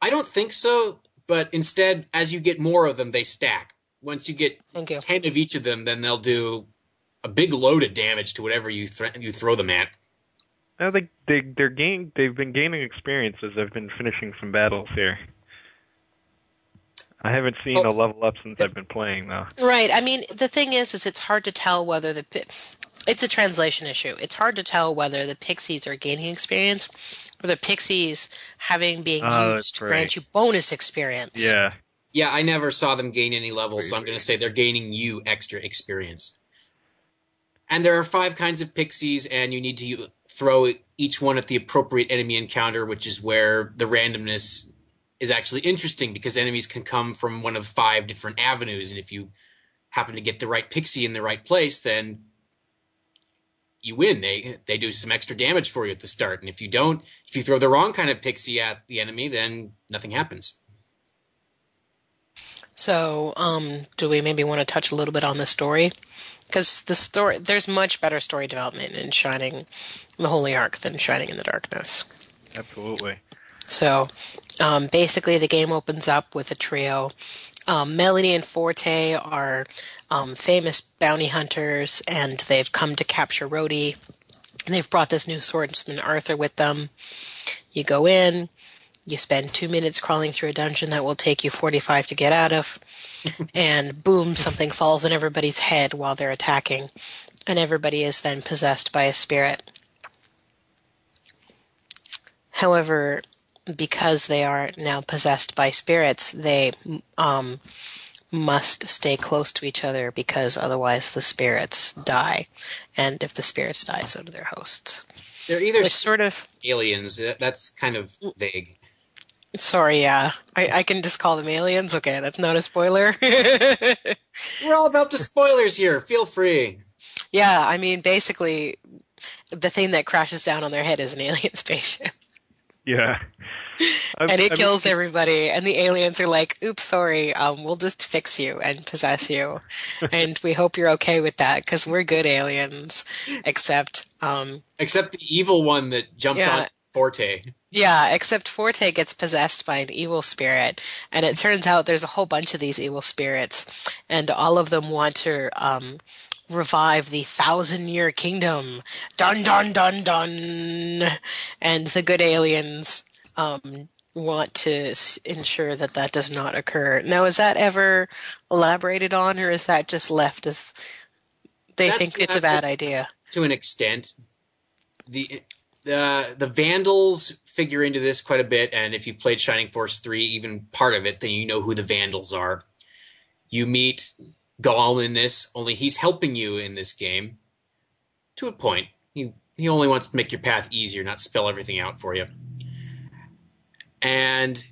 I don't think so, but instead, as you get more of them, they stack. Once you get
you.
ten of each of them, then they'll do a big load of damage to whatever you thre- you throw them at.
No, they they they're gain they've been gaining experience as I've been finishing some battles here. I haven't seen
Oh.
a level up since I've been playing though.
Right. I mean, the thing is, is it's hard to tell whether the it's a translation issue. It's hard to tell whether the pixies are gaining experience or the pixies having being
Oh,
used
that's
to grant you bonus experience.
Yeah.
Yeah, I never saw them gain any levels, so I'm going to say they're gaining you extra experience. And there are five kinds of pixies, and you need to u- throw each one at the appropriate enemy encounter, which is where the randomness is actually interesting because enemies can come from one of five different avenues, and if you happen to get the right pixie in the right place, then you win. They they do some extra damage for you at the start, and if you don't, if you throw the wrong kind of pixie at the enemy, then nothing happens.
So, um, do we maybe want to touch a little bit on the story? Because the story, there's much better story development in Shining the Holy Ark than Shining in the Darkness.
Absolutely.
So um, basically, the game opens up with a trio. Um, Melanie and Forte are um, famous bounty hunters, and they've come to capture Rodi. They've brought this new swordsman, Arthur, with them. You go in, you spend two minutes crawling through a dungeon that will take you 45 to get out of, and boom, something falls on everybody's head while they're attacking, and everybody is then possessed by a spirit. However, because they are now possessed by spirits, they um, must stay close to each other because otherwise the spirits die. And if the spirits die, so do their hosts.
They're either
It's sort of.
aliens. That's kind of vague.
Sorry, yeah. I, I can just call them aliens. Okay, that's not a spoiler.
We're all about the spoilers here. Feel free.
yeah, I mean, basically, the thing that crashes down on their head is an alien spaceship.
Yeah. I'm-
and it
I'm-
kills everybody and the aliens are like oops sorry um, we'll just fix you and possess you and we hope you're okay with that because we're good aliens except um,
Except the evil one that jumped
Yeah.
on Forte.
yeah except forte gets possessed by an evil spirit and it turns out there's a whole bunch of these evil spirits and all of them want to um, revive the thousand year kingdom dun dun dun dun and the good aliens um, want to s- ensure that that does not occur now is that ever elaborated on or is that just left as they
That's
think it's a bad idea
to an extent. The the Vandals figure into this quite a bit, and if you've played Shining Force three, even part of it, then you know who the Vandals are. You meet Gaul in this, only he's helping you in this game to a point. He he only wants to make your path easier, not spell everything out for you. And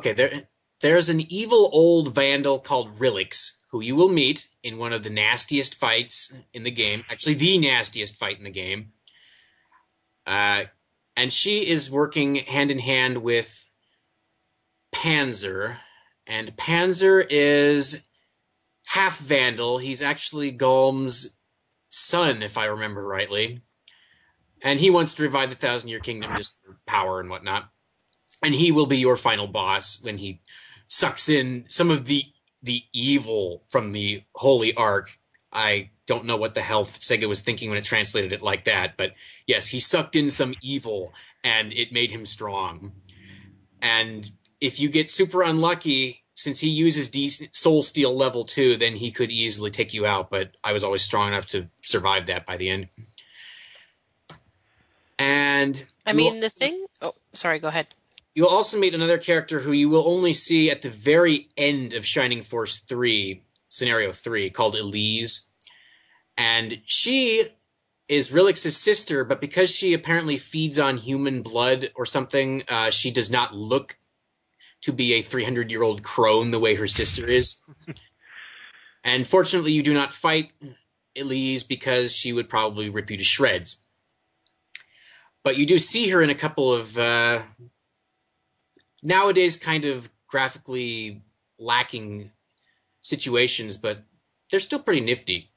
okay, there there's an evil old Vandal called Rilix, who you will meet in one of the nastiest fights in the game. Actually, the nastiest fight in the game. Uh, and she is working hand in hand with Panzer. And Panzer is half Vandal. He's actually Galm's son, if I remember rightly. And he wants to revive the Thousand Year Kingdom just for power and whatnot. And he will be your final boss when he sucks in some of the the evil from the Holy Ark. I don't know what the hell Sega was thinking when it translated it like that, but yes, he sucked in some evil and it made him strong. And if you get super unlucky, since he uses soul steal level two, then he could easily take you out. But I was always strong enough to survive that by the end. And
i mean the thing oh sorry go ahead
You'll also meet another character who you will only see at the very end of Shining Force 3, Scenario 3, called Elise. And she is Rilix's sister, but because she apparently feeds on human blood or something, uh, she does not look to be a 300 year old crone the way her sister is. and fortunately, you do not fight Elise because she would probably rip you to shreds. But you do see her in a couple of uh, nowadays kind of graphically lacking situations, but they're still pretty nifty.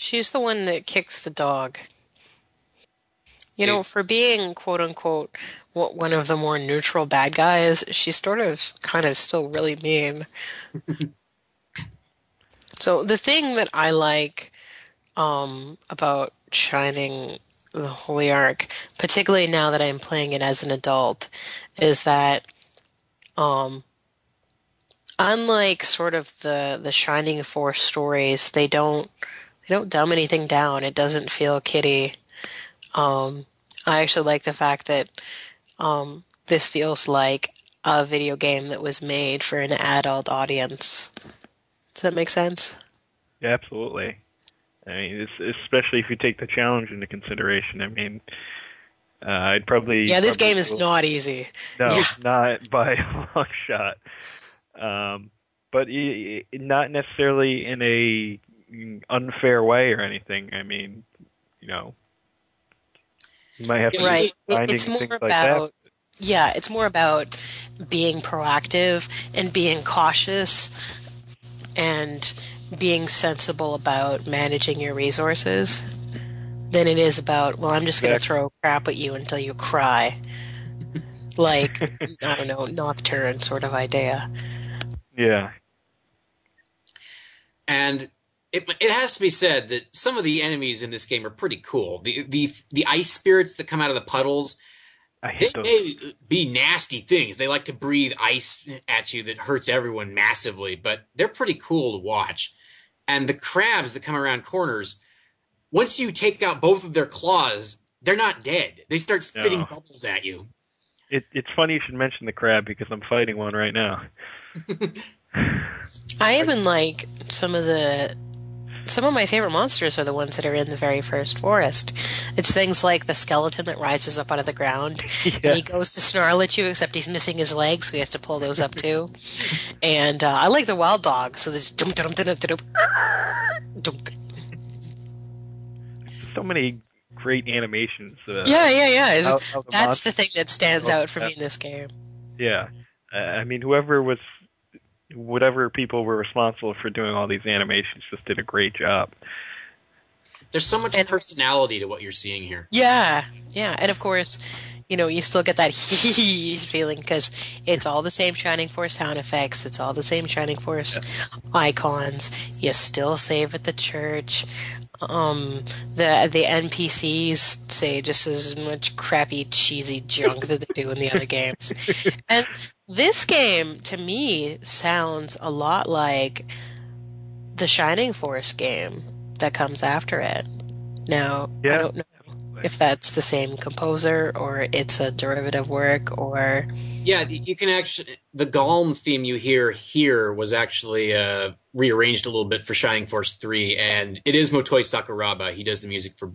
She's the one that kicks the dog. You know, for being quote unquote one of the more neutral bad guys, she's sort of kind of still really mean. so the thing that I like um, about Shining the Holy Ark, particularly now that I'm playing it as an adult, is that um, unlike sort of the the Shining Force stories, they don't they don't dumb anything down. It doesn't feel kiddie. Um, I actually like the fact that um, this feels like a video game that was made for an adult audience. Does that make sense?
Yeah, absolutely. I mean, especially if you take the challenge into consideration. I mean, uh, I'd probably
yeah. This
probably
game is not easy.
No,
yeah.
not by a long shot. Um, but not necessarily in a unfair way or anything. I mean, you know, you might have to
right. it's more about
like
yeah, it's more about being proactive and being cautious and being sensible about managing your resources than it is about well, I'm just going to
Exactly.
throw crap at you until you cry. Like I don't know, nocturne sort of idea.
Yeah,
and it, it has to be said that some of the enemies in this game are pretty cool. The the the ice spirits that come out of the puddles, they
those.
may be nasty things. They like to breathe ice at you that hurts everyone massively, but they're pretty cool to watch. And the crabs that come around corners, once you take out both of their claws, they're not dead. They start spitting
No.
bubbles at you.
It, it's funny you should mention the crab because I'm fighting one right now.
I even like some of the some of my favorite monsters are the ones that are in the very first forest. It's things like the skeleton that rises up out of the ground
yeah.
and he goes to snarl at you, except he's missing his legs, so he has to pull those up too. and uh, I like the wild dog, so there's dum dum dum dum dum dum.
so many great animations. Uh,
Yeah, yeah, yeah. It's-
how- how the
that's the thing that stands out for me in this game.
Yeah, uh, I mean, whoever was, whatever people were responsible for doing all these animations, just did a great job.
There's so much
And-
personality to what you're seeing here.
Yeah, yeah, and of course, you know, you still get that hee feeling because it's all the same Shining Force sound effects. It's all the same Shining Force icons. You still save at the church. Um, the the NPCs say just as much crappy, cheesy junk that they do in the other games. And this game, to me, sounds a lot like the Shining Force game that comes after it. Now, I don't know if that's the same composer or it's a derivative work or
Yeah, you can actually. The Galm theme you hear here was actually uh, rearranged a little bit for Shining Force 3, and it is Motoi Sakuraba. He does the music for.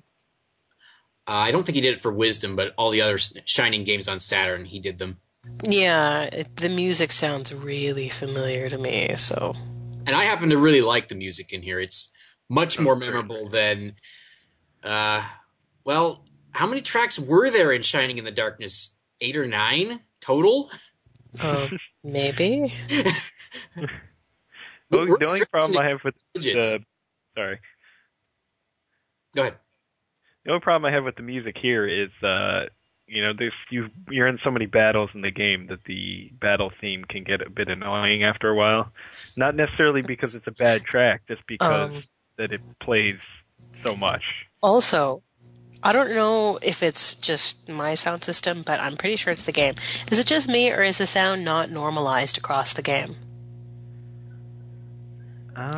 Uh, I don't think he did it for Wisdom, but all the other Shining games on Saturn, he did them.
Yeah, it, the music sounds really familiar to me. So
And I happen to really like the music in here. It's much
Oh,
more memorable than. Uh, well, how many tracks were there in Shining in the Darkness? Eight or nine total?
um, maybe
The,
We're- we're
the only problem I have with
digits.
the, sorry,
Go ahead.
the only problem I have with the music here is, uh, you know, there's you you're in so many battles in the game that the battle theme can get a bit annoying after a while. Not necessarily because it's a bad track, just because
Um,
that it plays so much.
Also, I don't know if it's just my sound system, but I'm pretty sure it's the game. Is it just me, or is the sound not normalized across the game?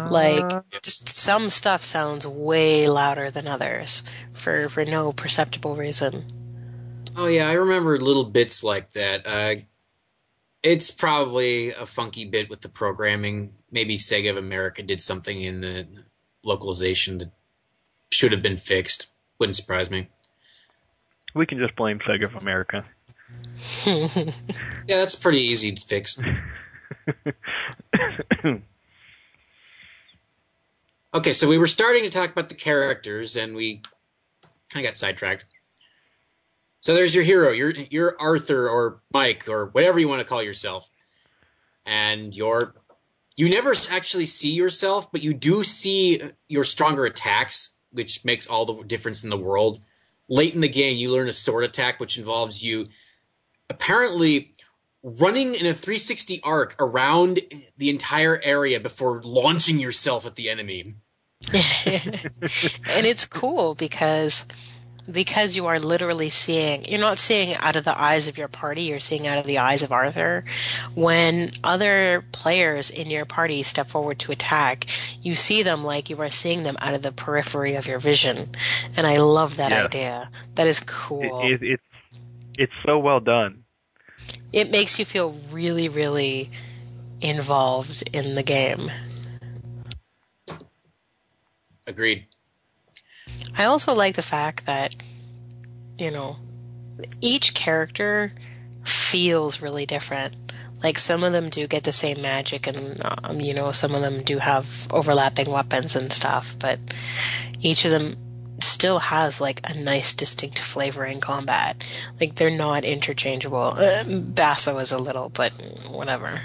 Like,
Uh,
just some stuff sounds way louder than others for for no perceptible reason.
Oh yeah, I remember little bits like that. Uh, it's probably a funky bit with the programming. Maybe Sega of America did something in the localization that should have been fixed. Wouldn't surprise me.
We can just blame Sega of America.
Yeah, that's pretty easy to fix. Okay, so we were starting to talk about the characters, and we kind of got sidetracked. So there's your hero. You're you're Arthur or Mike or whatever you want to call yourself, and you're you never actually see yourself, but you do see your stronger attacks, which makes all the difference in the world. Late in the game, you learn a sword attack, which involves you apparently running in a 360 arc around the entire area before launching yourself at the enemy.
and it's cool because because you are literally seeing you're not seeing out of the eyes of your party you're seeing out of the eyes of arthur when other players in your party step forward to attack you see them like you are seeing them out of the periphery of your vision and i love that
Yeah.
idea that is cool
It, it, it's it's so well done.
it makes you feel really really involved in the game
Agreed.
I also like the fact that, you know, each character feels really different. Like some of them do get the same magic, and um, you know, some of them do have overlapping weapons and stuff. But each of them still has like a nice, distinct flavor in combat. Like they're not interchangeable. Uh, Basso is a little, but whatever.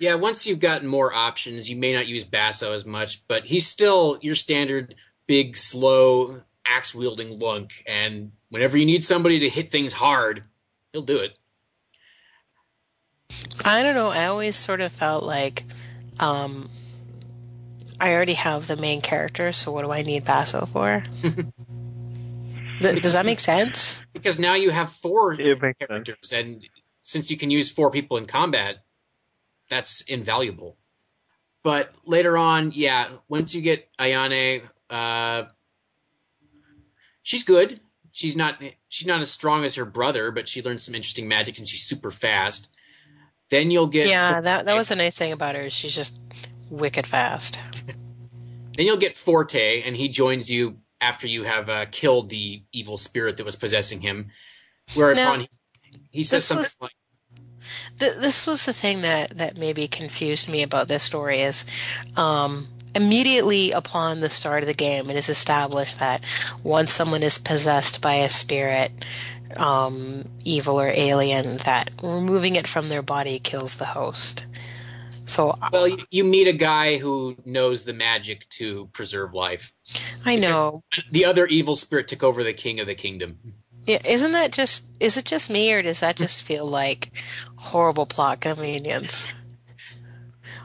Yeah, once you've gotten more options, you may not use Basso as much, but he's still your standard big, slow, axe wielding lunk. And whenever you need somebody to hit things hard, he'll do it.
I don't know. I always sort of felt like um, I already have the main character, so what do I need Basso for? Th- does that make sense?
Because now you have four
It makes sense.
characters, and since you can use four people in combat, that's invaluable. But later on, yeah, once you get Ayane, uh, she's good. She's not she's not as strong as her brother, but she learns some interesting magic and she's super fast. Then you'll get
Yeah, that that was a nice thing about her. She's just wicked fast.
Then you'll get Forte, and he joins you after you have uh, killed the evil spirit that was possessing him. Whereupon
Now,
he, he says something
was-
like,
Th- this was the thing that that maybe confused me about this story is um, immediately upon the start of the game, it is established that once someone is possessed by a spirit, um, evil or alien, that removing it from their body kills the host. So
"Well, you, you meet a guy who knows the magic to preserve life.
I know.
The other evil spirit took over the king of the kingdom.
Yeah, isn't that just? Is it just me, or does that just feel like horrible plot convenience?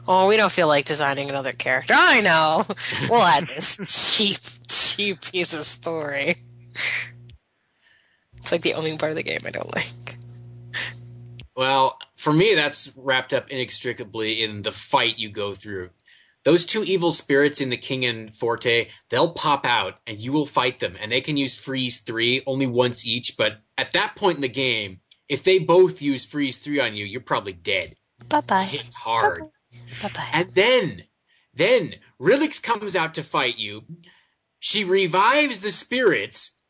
Oh, we don't feel like designing another character. I know. We'll add this cheap, cheap piece of story. It's like the only part of the game I don't like.
Well, for me, that's wrapped up inextricably in the fight you go through. Those two evil spirits in the King and Forte, they'll pop out and you will fight them. And they can use Freeze 3 only once each. But at that point in the game, if they both use Freeze 3 on you, you're probably dead.
Bye bye.
Hits hard.
Bye bye.
And then, then Rilix comes out to fight you. She revives the spirits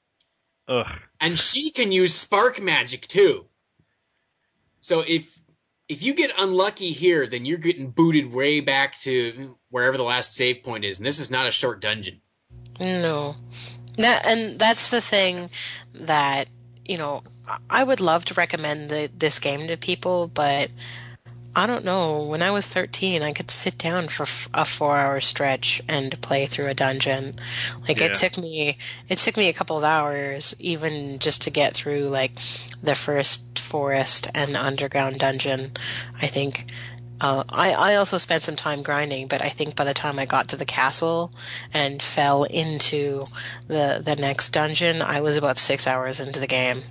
Ugh.
and she can use spark magic too. So if if you get unlucky here, then you're getting booted way back to wherever the last save point is, and this is not a short dungeon.
No. That and that's the thing that you know I- would love to recommend the, this game to people, but I don't know. When I was 13, I could sit down for a 4-hour stretch and play through a dungeon. Like
Yeah.
it took me it took me a couple of hours even just to get through like the first forest and underground dungeon. I think uh, I, I also spent some time grinding, but I think by the time I got to the castle and fell into the the next dungeon, I was about six hours into the game.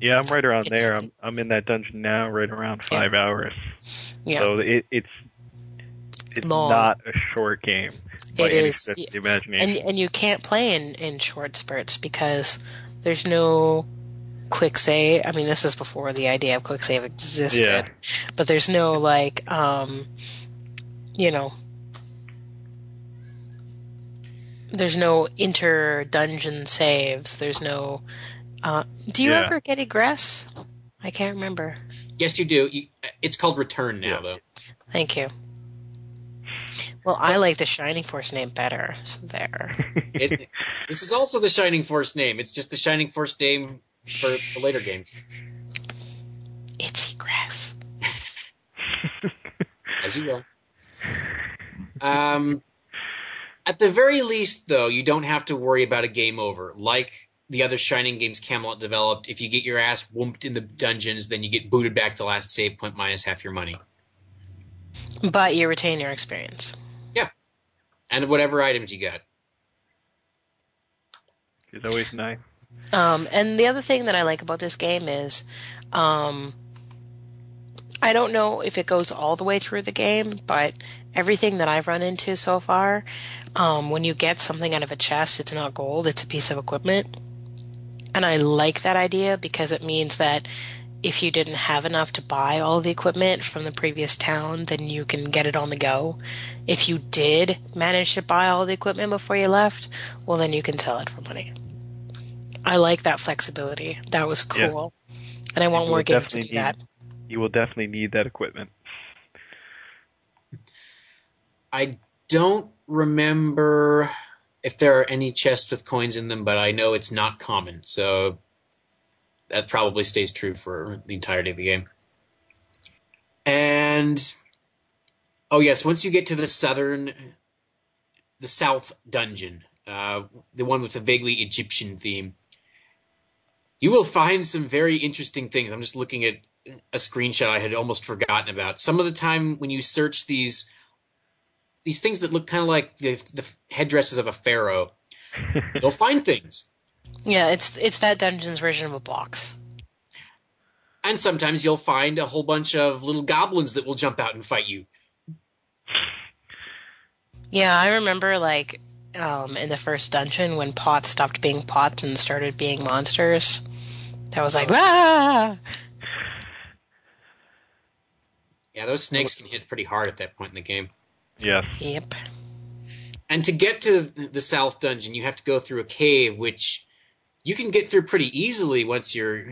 Yeah, I'm right around
It's-
there. I'm I'm in that dungeon now, right around
Yeah.
five hours.
Yeah,
So it, it's it's
Long.
not a short game
It is.
stretch of the imagination.
and and you can't play in in short spurts because there's no quick save. I mean, this is before the idea of quick save existed,
Yeah.
but there's no like um, you know. there's no inter dungeon saves. There's no. Uh, do you
Yeah.
ever get egress? I can't remember.
Yes, you do. You, it's called Return now,
Yeah.
though.
Thank you. Well, I like the Shining Force name better. So there.
It, this is also the Shining Force name. It's just the Shining Force name for the later games.
It's egress.
As you will. Um, at the very least, though, you don't have to worry about a game over. Like the other Shining games Camelot developed, if you get your ass whooped in the dungeons, then you get booted back to last save point minus half your money.
But you retain your experience.
Yeah, and whatever items you got.
It's always nice.
Um, and the other thing that I like about this game is, um, I don't know if it goes all the way through the game, but everything that I've run into so far, um, when you get something out of a chest, it's not gold; it's a piece of equipment. And I like that idea because it means that if you didn't have enough to buy all the equipment from the previous town, then you can get it on the go. If you did manage to buy all the equipment before you left, well, then you can sell it for money. I like that flexibility. That was
Yeah.
cool. And I want more
will
games to do
definitely
that.
You will definitely need that equipment.
I don't remember if there are any chests with coins in them, but I know it's not common, so that probably stays true for the entirety of the game. And oh yes, once you get to the southern, the south dungeon, uh, the one with the vaguely Egyptian theme, you will find some very interesting things. I'm just looking at a screenshot I had almost forgotten about. Some of the time when you search these these things that look kind of like the, the headdresses of a pharaoh, you'll find things.
Yeah, it's it's that dungeon's version of a box.
And sometimes you'll find a whole bunch of little goblins that will jump out and fight you.
Yeah, I remember like um, in the first dungeon when pots stopped being pots and started being monsters. That was like ah.
Yeah, those snakes can hit pretty hard at that point in the game.
Yes.
Yep.
And to get to the south dungeon, you have to go through a cave, which you can get through pretty easily once you're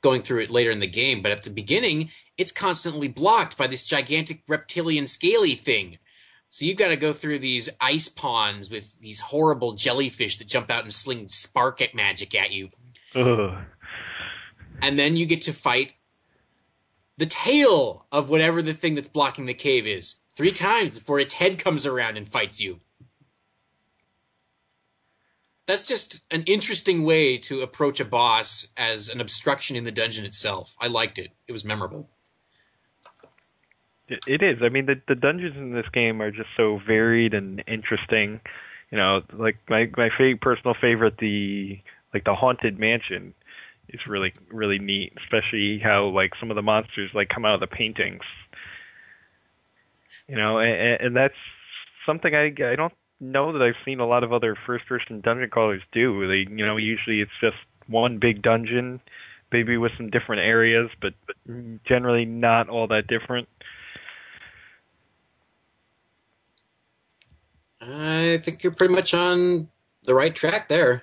going through it later in the game. But at the beginning, it's constantly blocked by this gigantic reptilian scaly thing. So you've got to go through these ice ponds with these horrible jellyfish that jump out and sling spark at magic at you.
Ugh.
And then you get to fight the tail of whatever the thing that's blocking the cave is three times before its head comes around and fights you. That's just an interesting way to approach a boss as an obstruction in the dungeon itself. I liked it. It was memorable.
It, is. I mean, the the dungeons in this game are just so varied and interesting. You know, like my my fa- personal favorite, the like the haunted mansion, is really really neat. Especially how like some of the monsters like come out of the paintings. You know, and, and that's something I I don't know that I've seen a lot of other first person dungeon crawlers do. They you know usually it's just one big dungeon, maybe with some different areas, but, but generally not all that different.
I think you're pretty much on the right track there.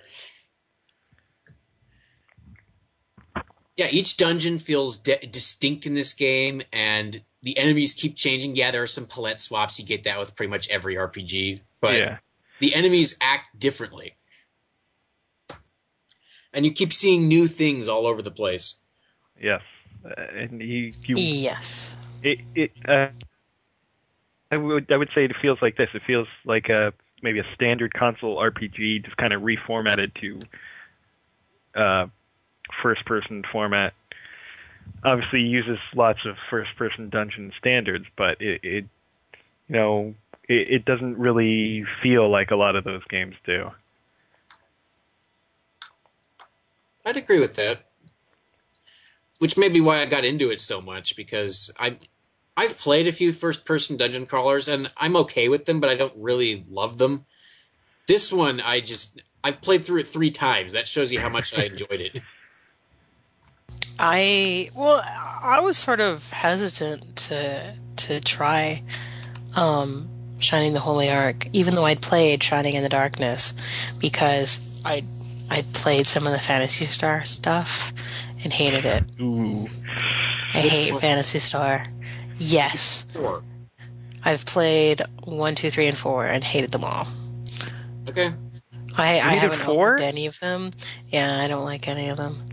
Yeah, each dungeon feels de- distinct in this game, and the enemies keep changing. Yeah, there are some palette swaps. You get that with pretty much every RPG, but
yeah.
the enemies act differently. And you keep seeing new things all over the place.
Yes, uh, and you, you
Yes.
it, it uh, I would I would say it feels like this. It feels like a maybe a standard console RPG, just kind of reformatted to uh, first person format. Obviously, uses lots of first person dungeon standards, but it, it you know it, it doesn't really feel like a lot of those games do.
I'd agree with that. Which may be why I got into it so much because I I've played a few first person dungeon crawlers and I'm okay with them, but I don't really love them. This one I just I've played through it 3 times. That shows you how much I enjoyed it.
I well, I was sort of hesitant to to try, um, Shining the Holy Ark, even though I'd played Shining in the Darkness, because I I'd played some of the Phantasy Star stuff and hated it.
Ooh.
I hate Phantasy Star. Yes,
Four.
I've played one, two, three, and four and hated them all.
Okay.
I, I haven't
four?
opened any of them. Yeah, I don't like any of them.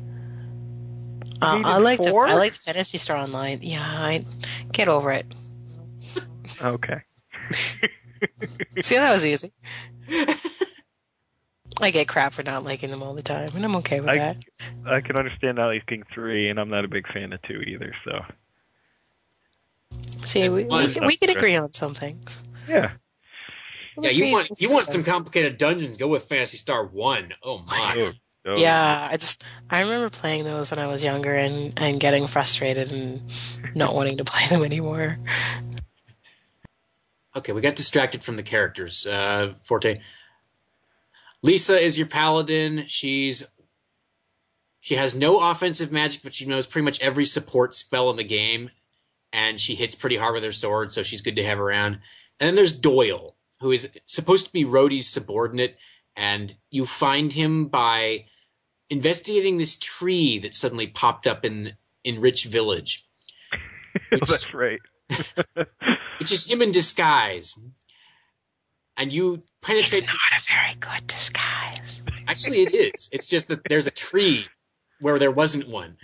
Uh, I like the? I like the Phantasy Star Online. Yeah, I get over it.
Okay.
See, that was easy. I get crap for not liking them all the time, and I'm okay with
I,
that.
I can understand not liking three, and I'm not a big fan of two either. So
See, we, we,
fun.
can- we can agree on some things.
yeah,
We'll
Yeah, you want you want some complicated dungeons? Go with Phantasy Star One. Oh my!
Oh.
Yeah, I just I remember playing those when I was younger and and getting frustrated and not wanting to play them anymore.
Okay, we got distracted from the characters. Uh, Forte. Lisa is your paladin. She's she has no offensive magic, but she knows pretty much every support spell in the game, and she hits pretty hard with her sword, so she's good to have around. And then there's Doyle, who is supposed to be Rodi's subordinate, and you find him by investigating this tree that suddenly popped up in in Rich Village, which,
that's right.
which is him in disguise. And you penetrate.
It's not a very good disguise.
Actually, it is. It's just that there's a tree where there wasn't one.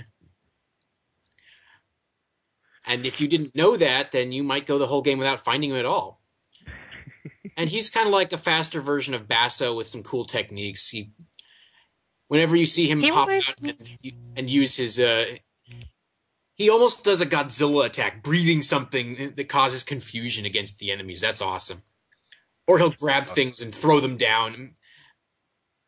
And if you didn't know that, then you might go the whole game without finding him at all. And he's kind of like a faster version of Basso with some cool techniques. He, whenever you see him
He
pop
reminds
out and, and use his, uh, he almost does a Godzilla attack, breathing something that causes confusion against the enemies. That's awesome. Or he'll grab things and throw them down.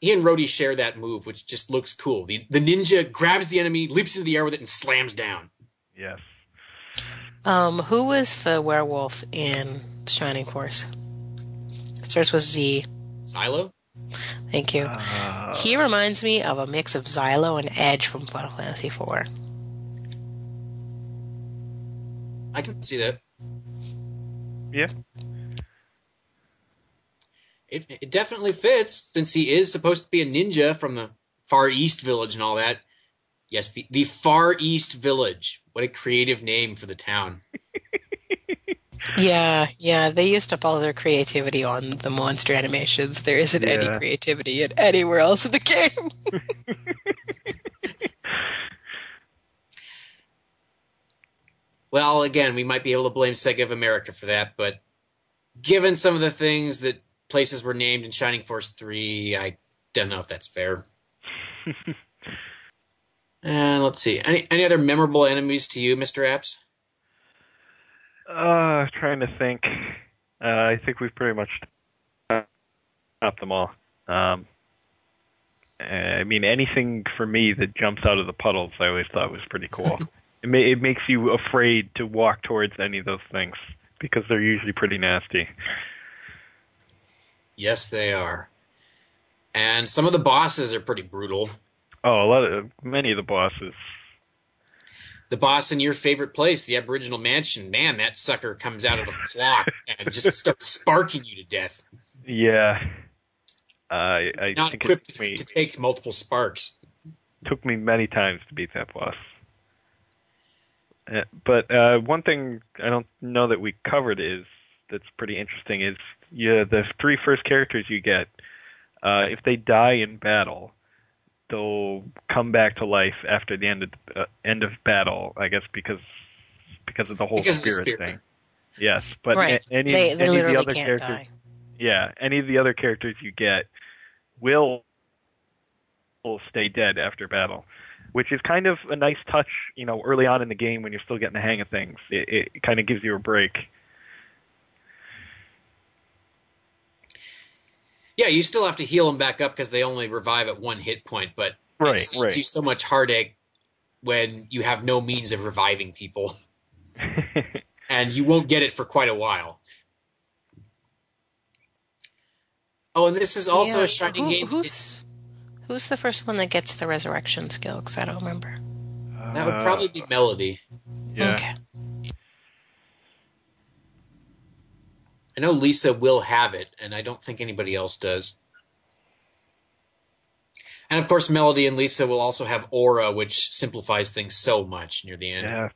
He and Rodi share that move, which just looks cool. The, the ninja grabs the enemy, leaps into the air with it, and slams down.
Yes.
Um, who was the werewolf in Shining Force? Starts with Z.
Zylo?
Thank you.
Uh,
he reminds me of a mix of Zylo and Edge from Final Fantasy IV.
I can see that.
yeah.
It, it definitely fits since he is supposed to be a ninja from the Far East Village and all that. Yes, the, the Far East Village. What a creative name for the town.
Yeah, yeah. They used up all their creativity on the monster animations. There isn't any creativity in anywhere else in the game.
Well, again, we might be able to blame Sega of America for that, but given some of the things that places were named in Shining Force 3, I don't know if that's fair. And uh, let's see. Any any other memorable enemies to you, Mr. Apps?
Uh, trying to think. Uh, I think we've pretty much stopped them all. Um, I mean, anything for me that jumps out of the puddles, I always thought was pretty cool. it, ma- it makes you afraid to walk towards any of those things because they're usually pretty nasty.
Yes, they are. And some of the bosses are pretty brutal.
Oh, a lot of many of the bosses.
The boss in your favorite place, the Aboriginal Mansion, man, that sucker comes out of a clock and just starts sparking you to death.
Yeah. I I
Not
think it
equipped
took me,
to take multiple sparks.
took me many times to beat that boss. Uh, but uh, one thing I don't know that we covered is that's pretty interesting is yeah the three first characters you get uh, if they die in battle they'll come back to life after the end of uh, end of battle I guess because because of the whole
Because of the
spirit,
spirit.
thing. Yes, but
right.
a- any,
they they
any of the other characters
die.
yeah, any of the other characters you get will will stay dead after battle, which is kind of a nice touch, you know, early on in the game when you're still getting the hang of things. It, it kind of gives you a break.
Yeah, you still have to heal them back up because they only revive at one hit point, but
Right,
it saves
right.
you so much heartache when you have no means of reviving people, and you won't get it for quite a while. Oh, and this is also
Yeah,
a shining
who-
game.
Who's who's the first one that gets the resurrection skill? Because I don't remember.
that would probably be Melody.
yeah.
Okay.
Know Lisa will have it, and I don't think anybody else does. And of course, Melody and Lisa will also have Aura, which simplifies things so much near the end.
Yeah.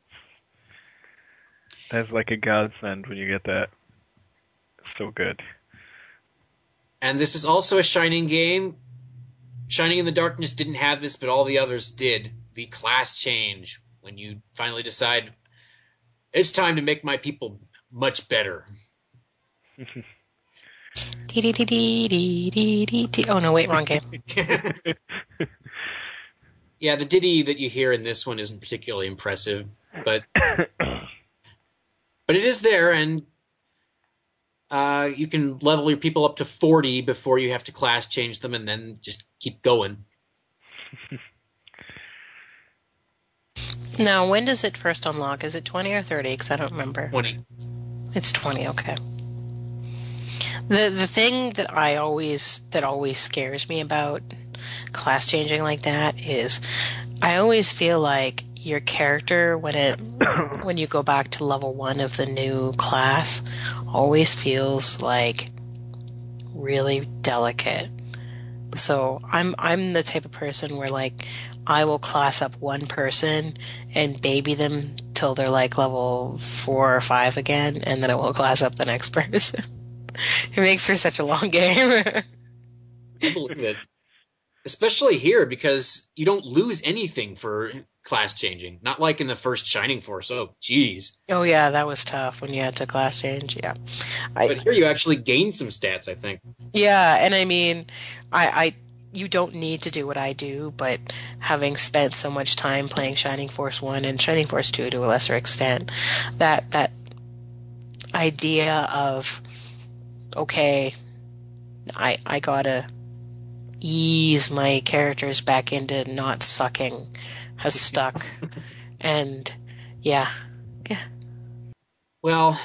That's like a godsend when you get that. So good.
And this is also a Shining game. Shining in the Darkness didn't have this, but all the others did. The class change when you finally decide it's time to make my people much better.
Oh no, wait, wrong game.
yeah, the ditty that you hear in this one isn't particularly impressive, but but it is there, and uh, you can level your people up to forty before you have to class change them, and then just keep going.
Now, when does it first unlock? Is it 20 or 30? Because I don't remember.
Twenty.
It's 20, okay. The the thing that I always that always scares me about class changing like that is I always feel like your character when it when you go back to level 1 of the new class always feels like really delicate. So I'm I'm the type of person where like I will class up one person and baby them till they're like level four or five again, and then I will class up the next person. It makes for such a long game.
I believe it. Especially here because you don't lose anything for class changing. Not like in the first Shining Force. Oh, jeez.
oh yeah, that was tough when you had to class change. Yeah, I,
But here you actually gain some stats, I think.
Yeah, and I mean, I, I you don't need to do what I do, but having spent so much time playing Shining Force One and Shining Force Two to a lesser extent, that that idea of okay, I I gotta ease my characters back into not sucking has stuck, and yeah, yeah.
Well,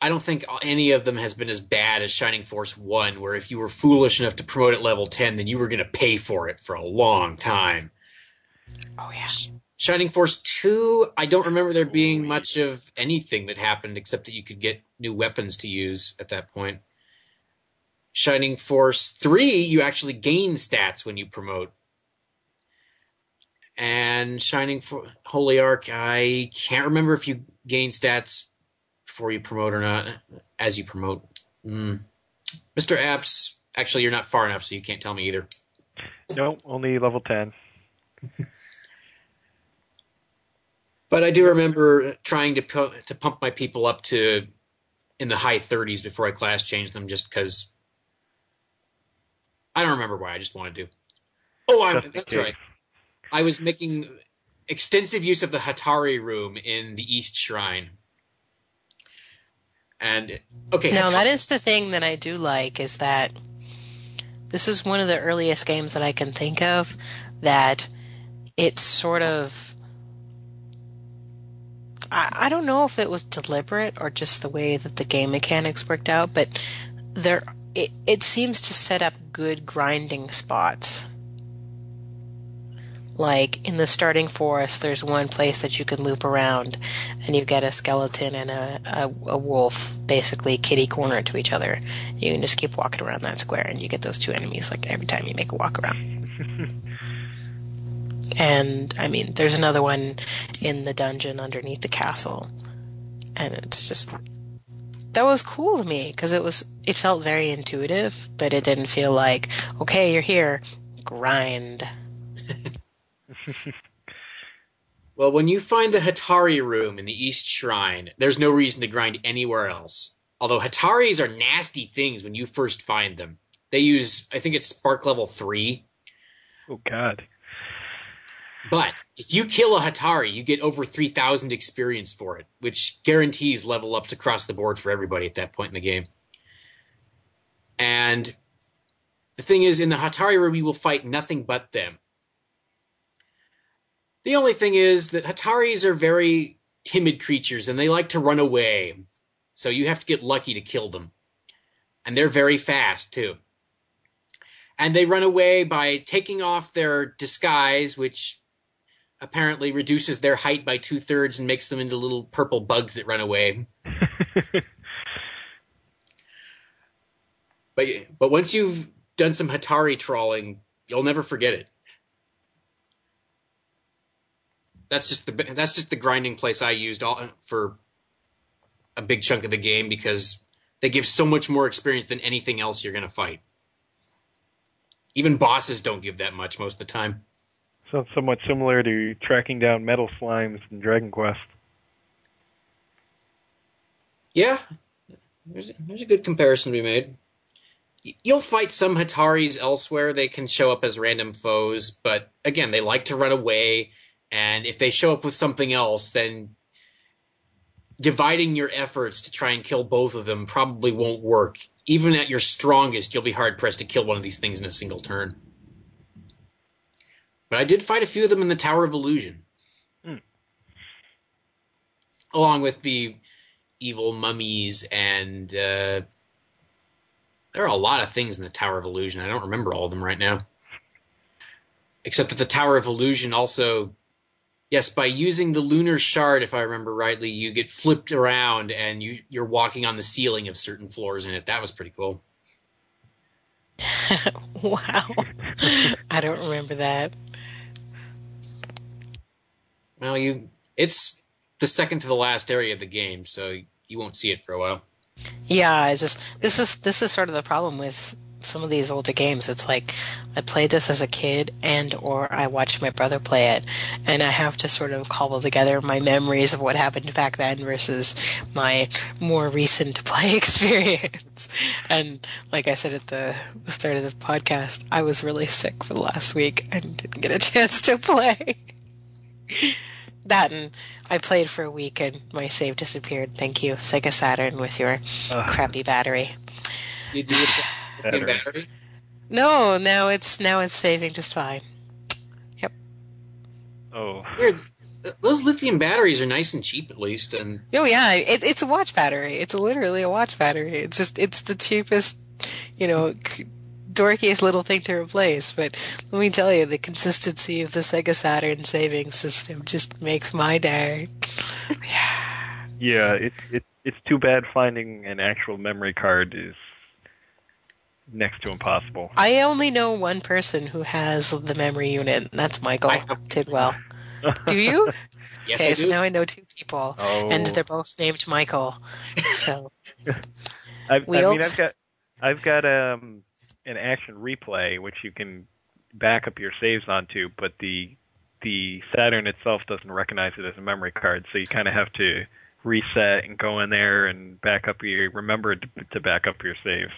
I don't think any of them has been as bad as Shining Force 1, where if you were foolish enough to promote at level 10, then you were going to pay for it for a long time.
Oh yeah.
Shining Force 2, I don't remember there being much of anything that happened except that you could get new weapons to use at that point. Shining Force 3, you actually gain stats when you promote. And Shining For- Holy Ark, I can't remember if you gain stats before you promote or not, as you promote. Mm. Mr. Apps, actually, you're not far enough, so you can't tell me either.
No, only level 10.
But I do remember trying to pu- to pump my people up to in the high 30s before I class changed them, just because I don't remember why. I just wanted to. Oh, I,
Just in
that's
case.
right. I was making extensive use of the Hatari room in the East Shrine. And okay,
Now
Hata-
that is the thing that I do like is that this is one of the earliest games that I can think of that it's sort of I, I don't know if it was deliberate or just the way that the game mechanics worked out, but there it, it seems to set up good grinding spots. Like in the starting forest, there's one place that you can loop around, and you get a skeleton and a, a, a wolf basically kitty corner to each other. You can just keep walking around that square, and you get those two enemies like every time you make a walk around. and I mean, there's another one in the dungeon underneath the castle, and it's just that was cool to me because it was it felt very intuitive, but it didn't feel like okay, you're here, grind.
Well, when you find the Hatari room in the East Shrine, there's no reason to grind anywhere else. Although Hataris are nasty things when you first find them. They use, I think it's Spark level 3.
Oh, God.
But if you kill a Hatari, you get over 3,000 experience for it, which guarantees level ups across the board for everybody at that point in the game. And the thing is, in the Hatari you will fight nothing but them. The only thing is that Hataris are very timid creatures and they like to run away. So you have to get lucky to kill them. And they're very fast, too. And they run away by taking off their disguise, which apparently reduces their height by two thirds and makes them into little purple bugs that run away. But but once you've done some Hatari trawling, you'll never forget it. That's just the that's just the grinding place I used all for a big chunk of the game because they give so much more experience than anything else you're going to fight. Even bosses don't give that much most of the time.
Sounds somewhat similar to tracking down metal slimes in Dragon Quest.
Yeah, there's a, there's a good comparison to be made. You'll fight some Hataris elsewhere. They can show up as random foes, but again, they like to run away. And if they show up with something else, then dividing your efforts to try and kill both of them probably won't work. Even at your strongest, you'll be hard pressed to kill one of these things in a single turn. But I did fight a few of them in the Tower of Illusion.
Hmm.
Along with the evil mummies and uh, there are a lot of things in the Tower of Illusion. I don't remember all of them right now. Except that the Tower of Illusion also yes, by using the lunar shard, if I remember rightly, you get flipped around and you you're walking on the ceiling of certain floors in it. That was pretty cool.
wow. I don't remember that.
Well, you it's the second to the last area of the game, so you won't see it for a while.
Yeah, it's just this is this is sort of the problem with some of these older games. It's like I played this as a kid and or I watched my brother play it and I have to sort of cobble together my memories of what happened back then versus my more recent play experience. And like I said at the, start of the podcast, I was really sick for the last week and didn't get a chance to play. that and I played for a week and my save disappeared. Thank you, Sega Saturn, with your
Ugh.
crappy battery.
Did you get the
Battery.
battery?
No, now it's now it's saving just fine. Yep.
Oh,
Weird. Those lithium batteries are nice and cheap, at least, and
Oh yeah, it, it's a watch battery. It's literally a watch battery. It's just it's the cheapest, you know, c- dorkiest little thing to replace. But let me tell you, the consistency of the Sega Saturn saving system just makes my day.
yeah. It's it, it's too bad finding an actual memory card is next to impossible.
I only know one person who has the memory unit, and that's Michael Tidwell. Do you?
yes,
okay,
I
so
do.
now I know two people,
Oh,
and they're both named Michael. So
I, I mean, I've got I've got um an action replay which you can back up your saves onto, but the the Saturn itself doesn't recognize it as a memory card, so you kind of have to reset and go in there and back up your remember to, to back up your saves.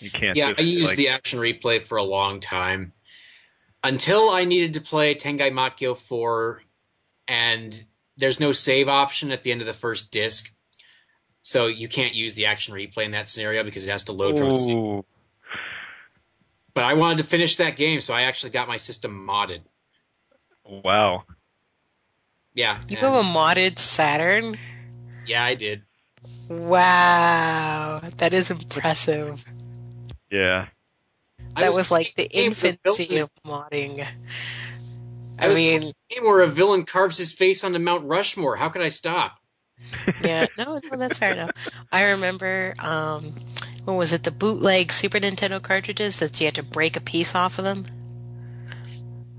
You can't.
Yeah,
just,
I used
like,
the action replay for a long time until I needed to play Tengai Makyo 4, and there's no save option at the end of the first disc. So you can't use the action replay in that scenario because it has to load from a save. But I wanted to finish that game, so I actually got my system modded.
Wow.
Yeah.
you have a modded Saturn.
Yeah, I did.
Wow, that is impressive.
Yeah.
That was like the infancy
villain-
of modding.
I
I
was
mean,
game where a villain carves his face onto Mount Rushmore. How could I stop?
Yeah, no, no, that's fair enough. I remember, um, what was it, the bootleg Super Nintendo cartridges that you had to break a piece off of them?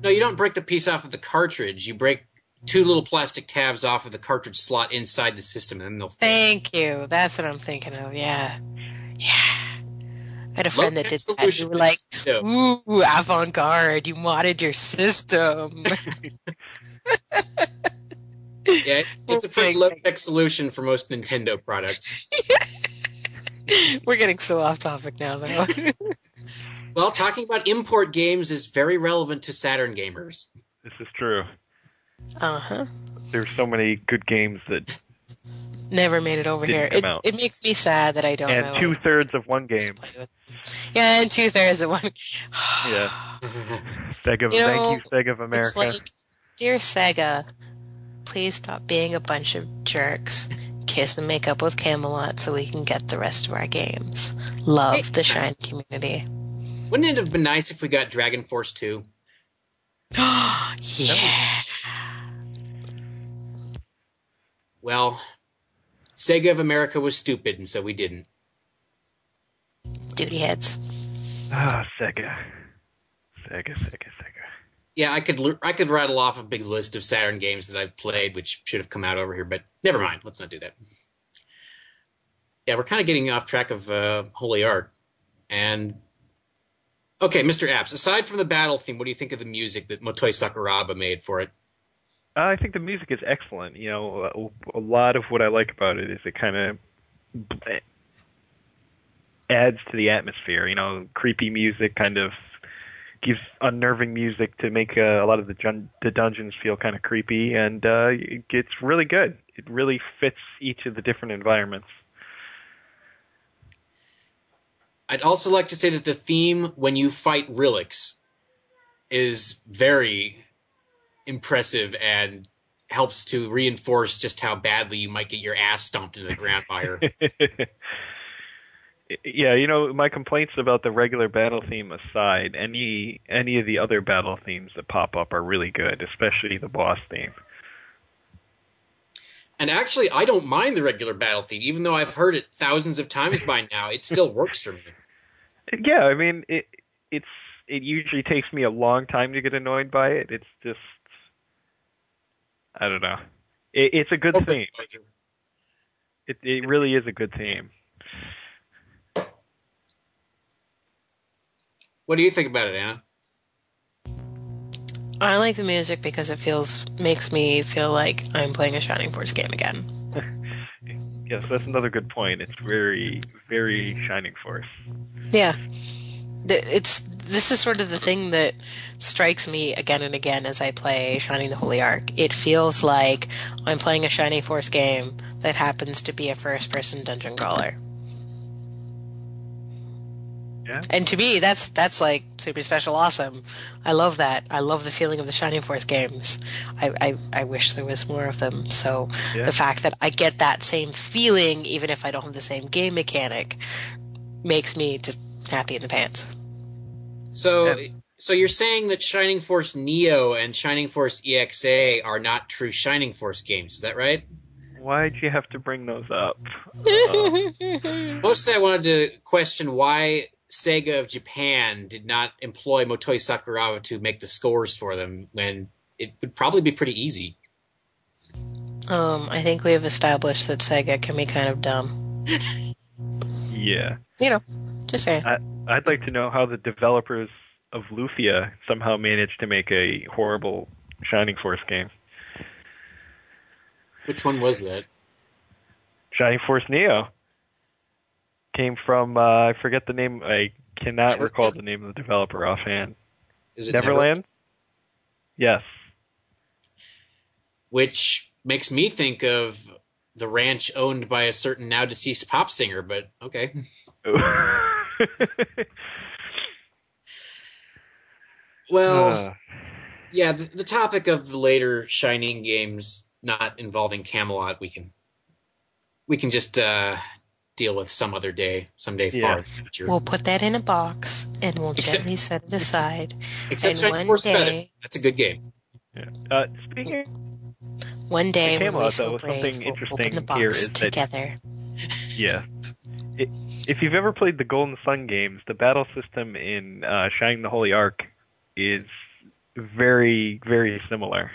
No, you don't break the piece off of the cartridge. You break two little plastic tabs off of the cartridge slot inside the system, and then they'll fit.
Thank you. That's what I'm thinking of. Yeah, yeah. I had a friend that did that. You were like, "Ooh, avant-garde! You modded your system."
yeah, it's a pretty low tech solution for most Nintendo products.
We're getting so off topic now, though.
Well, talking about import games is very relevant to Saturn gamers.
This is true.
uh huh.
There's so many good games that,
Never made it over here. It, it makes me sad that I don't know.
and two thirds of one game.
Yeah, and two thirds of one.
Yeah. Sega,
You know,
thank you, Sega of America.
It's like, dear Sega, please stop being a bunch of jerks. Kiss and make up with Camelot so we can get the rest of our games. Love
Hey.
the Shine community.
Wouldn't it have been nice if we got Dragon Force 2?
yeah.
Well, Sega of America was stupid, and so we didn't.
duty heads.
Ah, Sega. Sega, Sega, Sega.
Yeah, I could I could rattle off a big list of Saturn games that I've played, which should have come out over here, but never mind. Let's not do that. Yeah, we're kind of getting off track of uh, Holy Ark, and okay, Mr. Apps. Aside from the battle theme, what do you think of the music that Motoi Sakuraba made for it?
Uh, I think the music is excellent. You know, a lot of what I like about it is it kind of adds to the atmosphere. You know, creepy music kind of gives unnerving music to make uh, a lot of the jun- the dungeons feel kind of creepy, and uh, it- it's really good. It really fits each of the different environments.
I'd also like to say that the theme when you fight Rilix is very impressive and helps to reinforce just how badly you might get your ass stomped into the ground by her.
Yeah, you know, my complaints about the regular battle theme aside, any any of the other battle themes that pop up are really good, especially the boss theme.
And actually, I don't mind the regular battle theme, even though I've heard it thousands of times by now. It still works for me.
Yeah, I mean, it it's it usually takes me a long time to get annoyed by it. It's just I don't know. It, it's a good theme. It it really is a good theme.
What do you think about it, Anna?
I like the music because it feels makes me feel like I'm playing a Shining Force game again.
Yes, that's another good point. It's very very Shining Force.
Yeah, it's this is sort of the thing that strikes me again and again as I play Shining the Holy Ark. It feels like I'm playing a Shining Force game that happens to be a first-person dungeon crawler.
Yeah.
And to me, that's that's like super special, awesome. I love that. I love the feeling of the Shining Force games. I I, I wish there was more of them. So
Yeah.
the fact that I get that same feeling, even if I don't have the same game mechanic, makes me just happy in the pants.
So,
Yeah.
so you're saying that Shining Force Neo and Shining Force EXA are not true Shining Force games? Is that right?
Why'd you have to bring those up?
Mostly, I wanted to question why Sega of Japan did not employ Motoi Sakuraba to make the scores for them when it would probably be pretty easy.
Um, I think we've established that Sega can be kind of dumb.
Yeah.
You know, just saying.
I, I'd like to know how the developers of Lufia somehow managed to make a horrible Shining Force game.
Which one was that?
Shining Force Neo came from uh, I forget the name. I cannot recall the name of the developer offhand.
Is it
Neverland? Yes.
Which makes me think of the ranch owned by a certain now deceased pop singer, but okay. Well,
Uh,
yeah, the, the topic of the later Shining games not involving Camelot, we can we can just uh, deal with some other day, someday far in the future.
We'll put that in a box and we'll
Except-
gently set it aside.
Except
and one
Force Feather.
day-
That's a good game.
uh, speaking
One day when we
Camelot,
feel
though,
brave,
something
we'll open
interesting
the box
here is that-
together.
Yeah. It, if you've ever played the Golden Sun games, the battle system in uh, Shining the Holy Ark is very, very similar.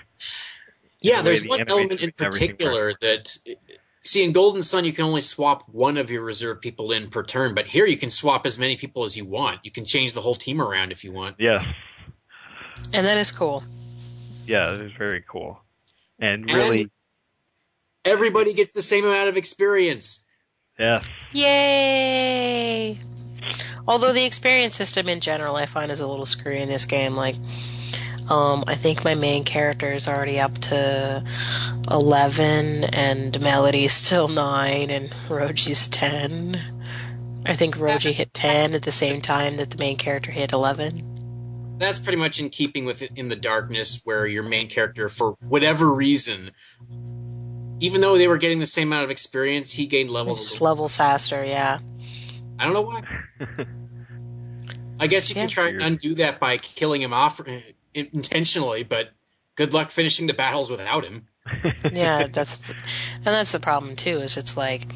Yeah,
way
there's
the
one element in particular that. See, in Golden Sun, you can only swap one of your reserve people in per turn, but here you can swap as many people as you want. You can change the whole team around if you want.
Yes.
And that is cool.
Yeah, it is very cool. And
And-
really,
Everybody gets the same amount of experience.
Yeah.
Yay! Although the experience system in general I find is a little screwy in this game. Like, um, I think my main character is already up to 11 and Melody's still 9 and Rodi's 10. I think Roji hit 10 at the same time that the main character hit 11.
That's pretty much in keeping with In the Darkness, where your main character, for whatever reason, even though they were getting the same amount of experience, he gained levels. a little-
levels faster, yeah.
I don't know why. I guess you
Yeah.
can try and undo that by killing him off intentionally, but good luck finishing the battles without him.
yeah, that's and that's the problem too. Is it's like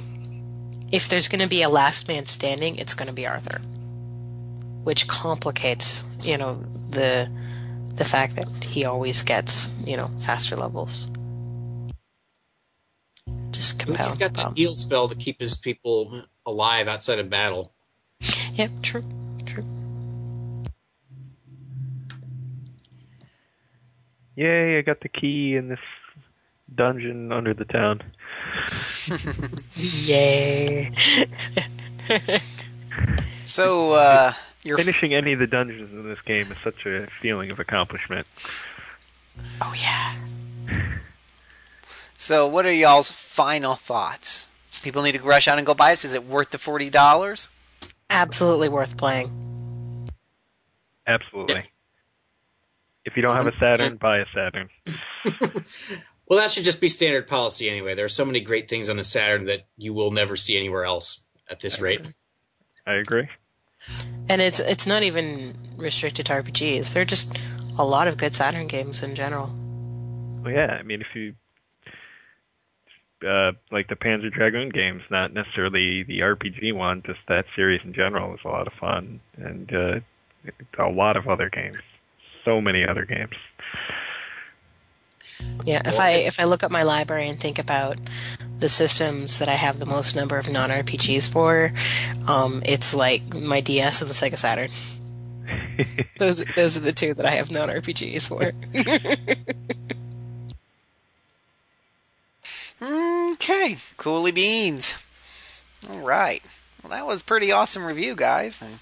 if there's going to be a last man standing, it's going to be Arthur. which complicates, you know, the the fact that he always gets, you know, faster levels. Just
He's
He's
got
problem.
heal spell to keep his people alive outside of battle.
Yep, true,
Yay, I got the key in this dungeon under the town.
Yay!
So, uh, you're
Finishing any of the dungeons in this game is such a feeling of accomplishment.
Oh yeah.
so what are y'all's final thoughts? People need to rush out and go buy this. Is it worth the forty dollars?
Absolutely worth playing.
Absolutely. If you don't have a Saturn, buy a Saturn.
Well, that should just be standard policy anyway. There are so many great things on the Saturn that you will never see anywhere else at this rate.
I agree.
And it's it's not even restricted to RPGs. There are just a lot of good Saturn games in general.
Well, yeah, I mean, if you uh, like the Panzer Dragoon games, not necessarily the RPG one, just that series in general is a lot of fun, and uh, a lot of other games, so many other games.
Yeah, if I if I look at my library and think about the systems that I have the most number of non RPGs for, um, it's like my DS and the Sega Saturn. those those are the two that I have non RPGs for.
Okay, coolie beans. All right. Well, that was a pretty awesome review, guys. And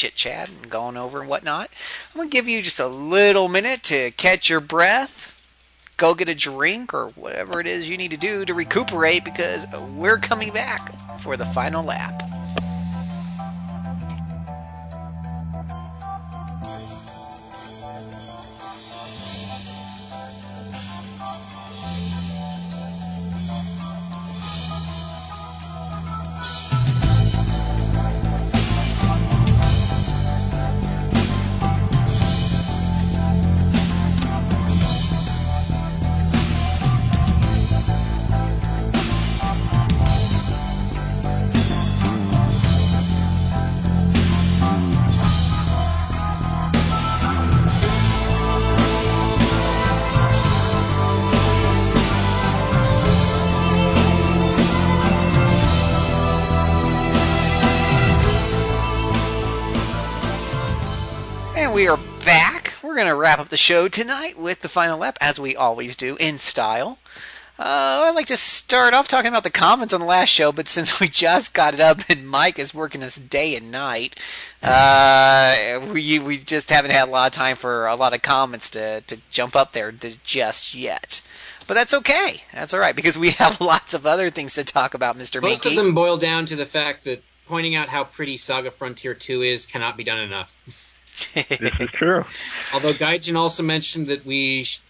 chit chat and going over and whatnot. I'm gonna give you just a little minute to catch your breath, go get a drink or whatever it is you need to do to recuperate because we're coming back for the final lap. Wrap up the show tonight with the final lap, as we always do, in style. Uh, I'd like to start off talking about the comments on the last show, but since we just got it up and Mike is working us day and night, uh, we we just haven't had a lot of time for a lot of comments to, to jump up there just yet. But that's okay. That's all right because we have lots of other things to talk about, Mr.
Most
Minky.
of them boil down to the fact that pointing out how pretty Saga Frontier 2 is cannot be done enough.
This is true.
Although Gaijin also mentioned that we. Sh-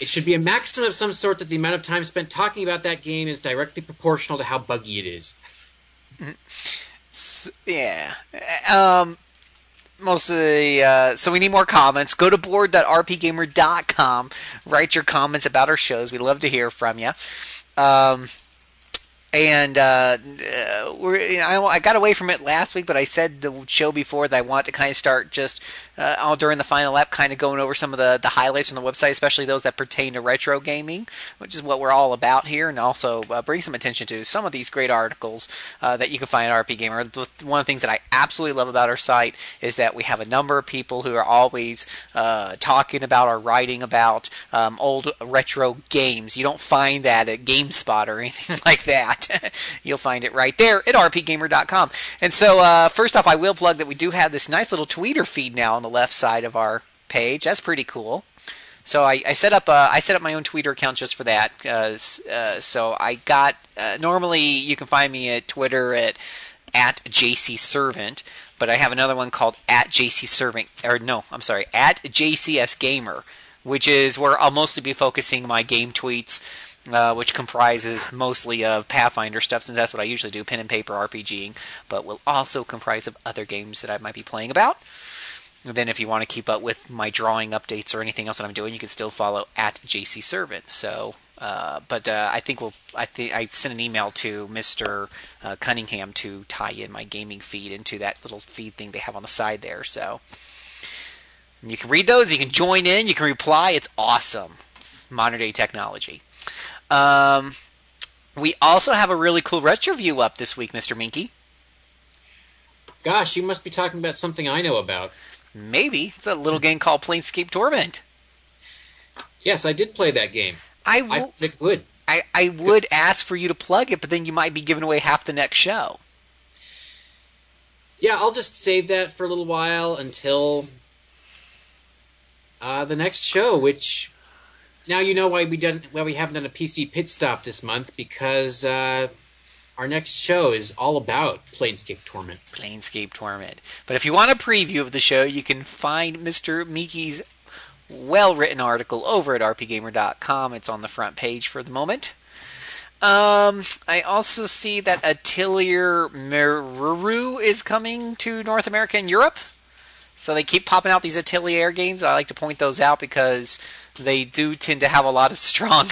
it should be a maximum of some sort that the amount of time spent talking about that game is directly proportional to how buggy it is.
S- yeah. Um, most of the uh, so we need more comments. Go to board.rpgamer.com. Write your comments about our shows. We love to hear from you. Um, and uh, uh, we're, you know, I, I got away from it last week, but I said the show before that I want to kind of start just uh, all during the final lap, kind of going over some of the, the highlights from the website, especially those that pertain to retro gaming, which is what we're all about here, and also uh, bring some attention to some of these great articles uh, that you can find at RPGamer. One of the things that I absolutely love about our site is that we have a number of people who are always uh, talking about or writing about um, old retro games. You don't find that at GameSpot or anything like that. You'll find it right there at rpgamer.com. And so, uh, first off, I will plug that we do have this nice little tweeter feed now on the left side of our page. That's pretty cool. So I, I set up uh, I set up my own Twitter account just for that. Uh, uh, so I got uh, normally you can find me at Twitter at at JC Servant, but I have another one called at JC Servant or no, I'm sorry, at JCS Gamer, which is where I'll mostly be focusing my game tweets, uh, which comprises mostly of Pathfinder stuff, since that's what I usually do, pen and paper RPGing, but will also comprise of other games that I might be playing about. Then if you want to keep up with my drawing updates or anything else that I'm doing, you can still follow at JC Servant. So, uh, but uh, I think we'll. I think I sent an email to Mr. Uh, Cunningham to tie in my gaming feed into that little feed thing they have on the side there. So you can read those. You can join in. You can reply. It's awesome. It's modern day technology. Um, we also have a really cool retro view up this week, Mr. Minky.
Gosh, you must be talking about something I know about.
Maybe it's a little game called Planescape Torment.
Yes, I did play that game.
I
I
w-
it good.
I, I would ask for you to plug it, but then you might be giving away half the next show.
Yeah, I'll just save that for a little while until uh, the next show. Which now you know why we done why we haven't done a PC pit stop this month because uh, our next show is all about Planescape Torment.
Planescape Torment. But if you want a preview of the show, you can find Mr. Miki's well written article over at rpgamer.com. It's on the front page for the moment. Um, I also see that Atelier Meru is coming to North America and Europe. So they keep popping out these Atelier games. I like to point those out because they do tend to have a lot of strong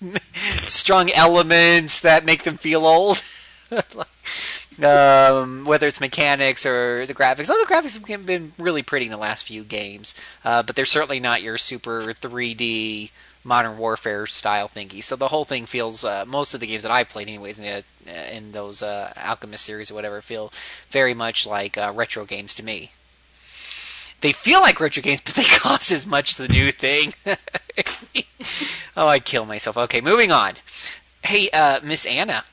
strong elements that make them feel old. um, whether it's mechanics or the graphics. Although the graphics have been really pretty in the last few games, uh, but they're certainly not your super 3D modern warfare style thingy. So the whole thing feels uh, most of the games that I played, anyways, in the uh, in those uh, Alchemist series or whatever, feel very much like uh, retro games to me. They feel like retro games, but they cost as much as the new thing. oh, I kill myself. Okay, moving on. Hey, uh, Miss Anna.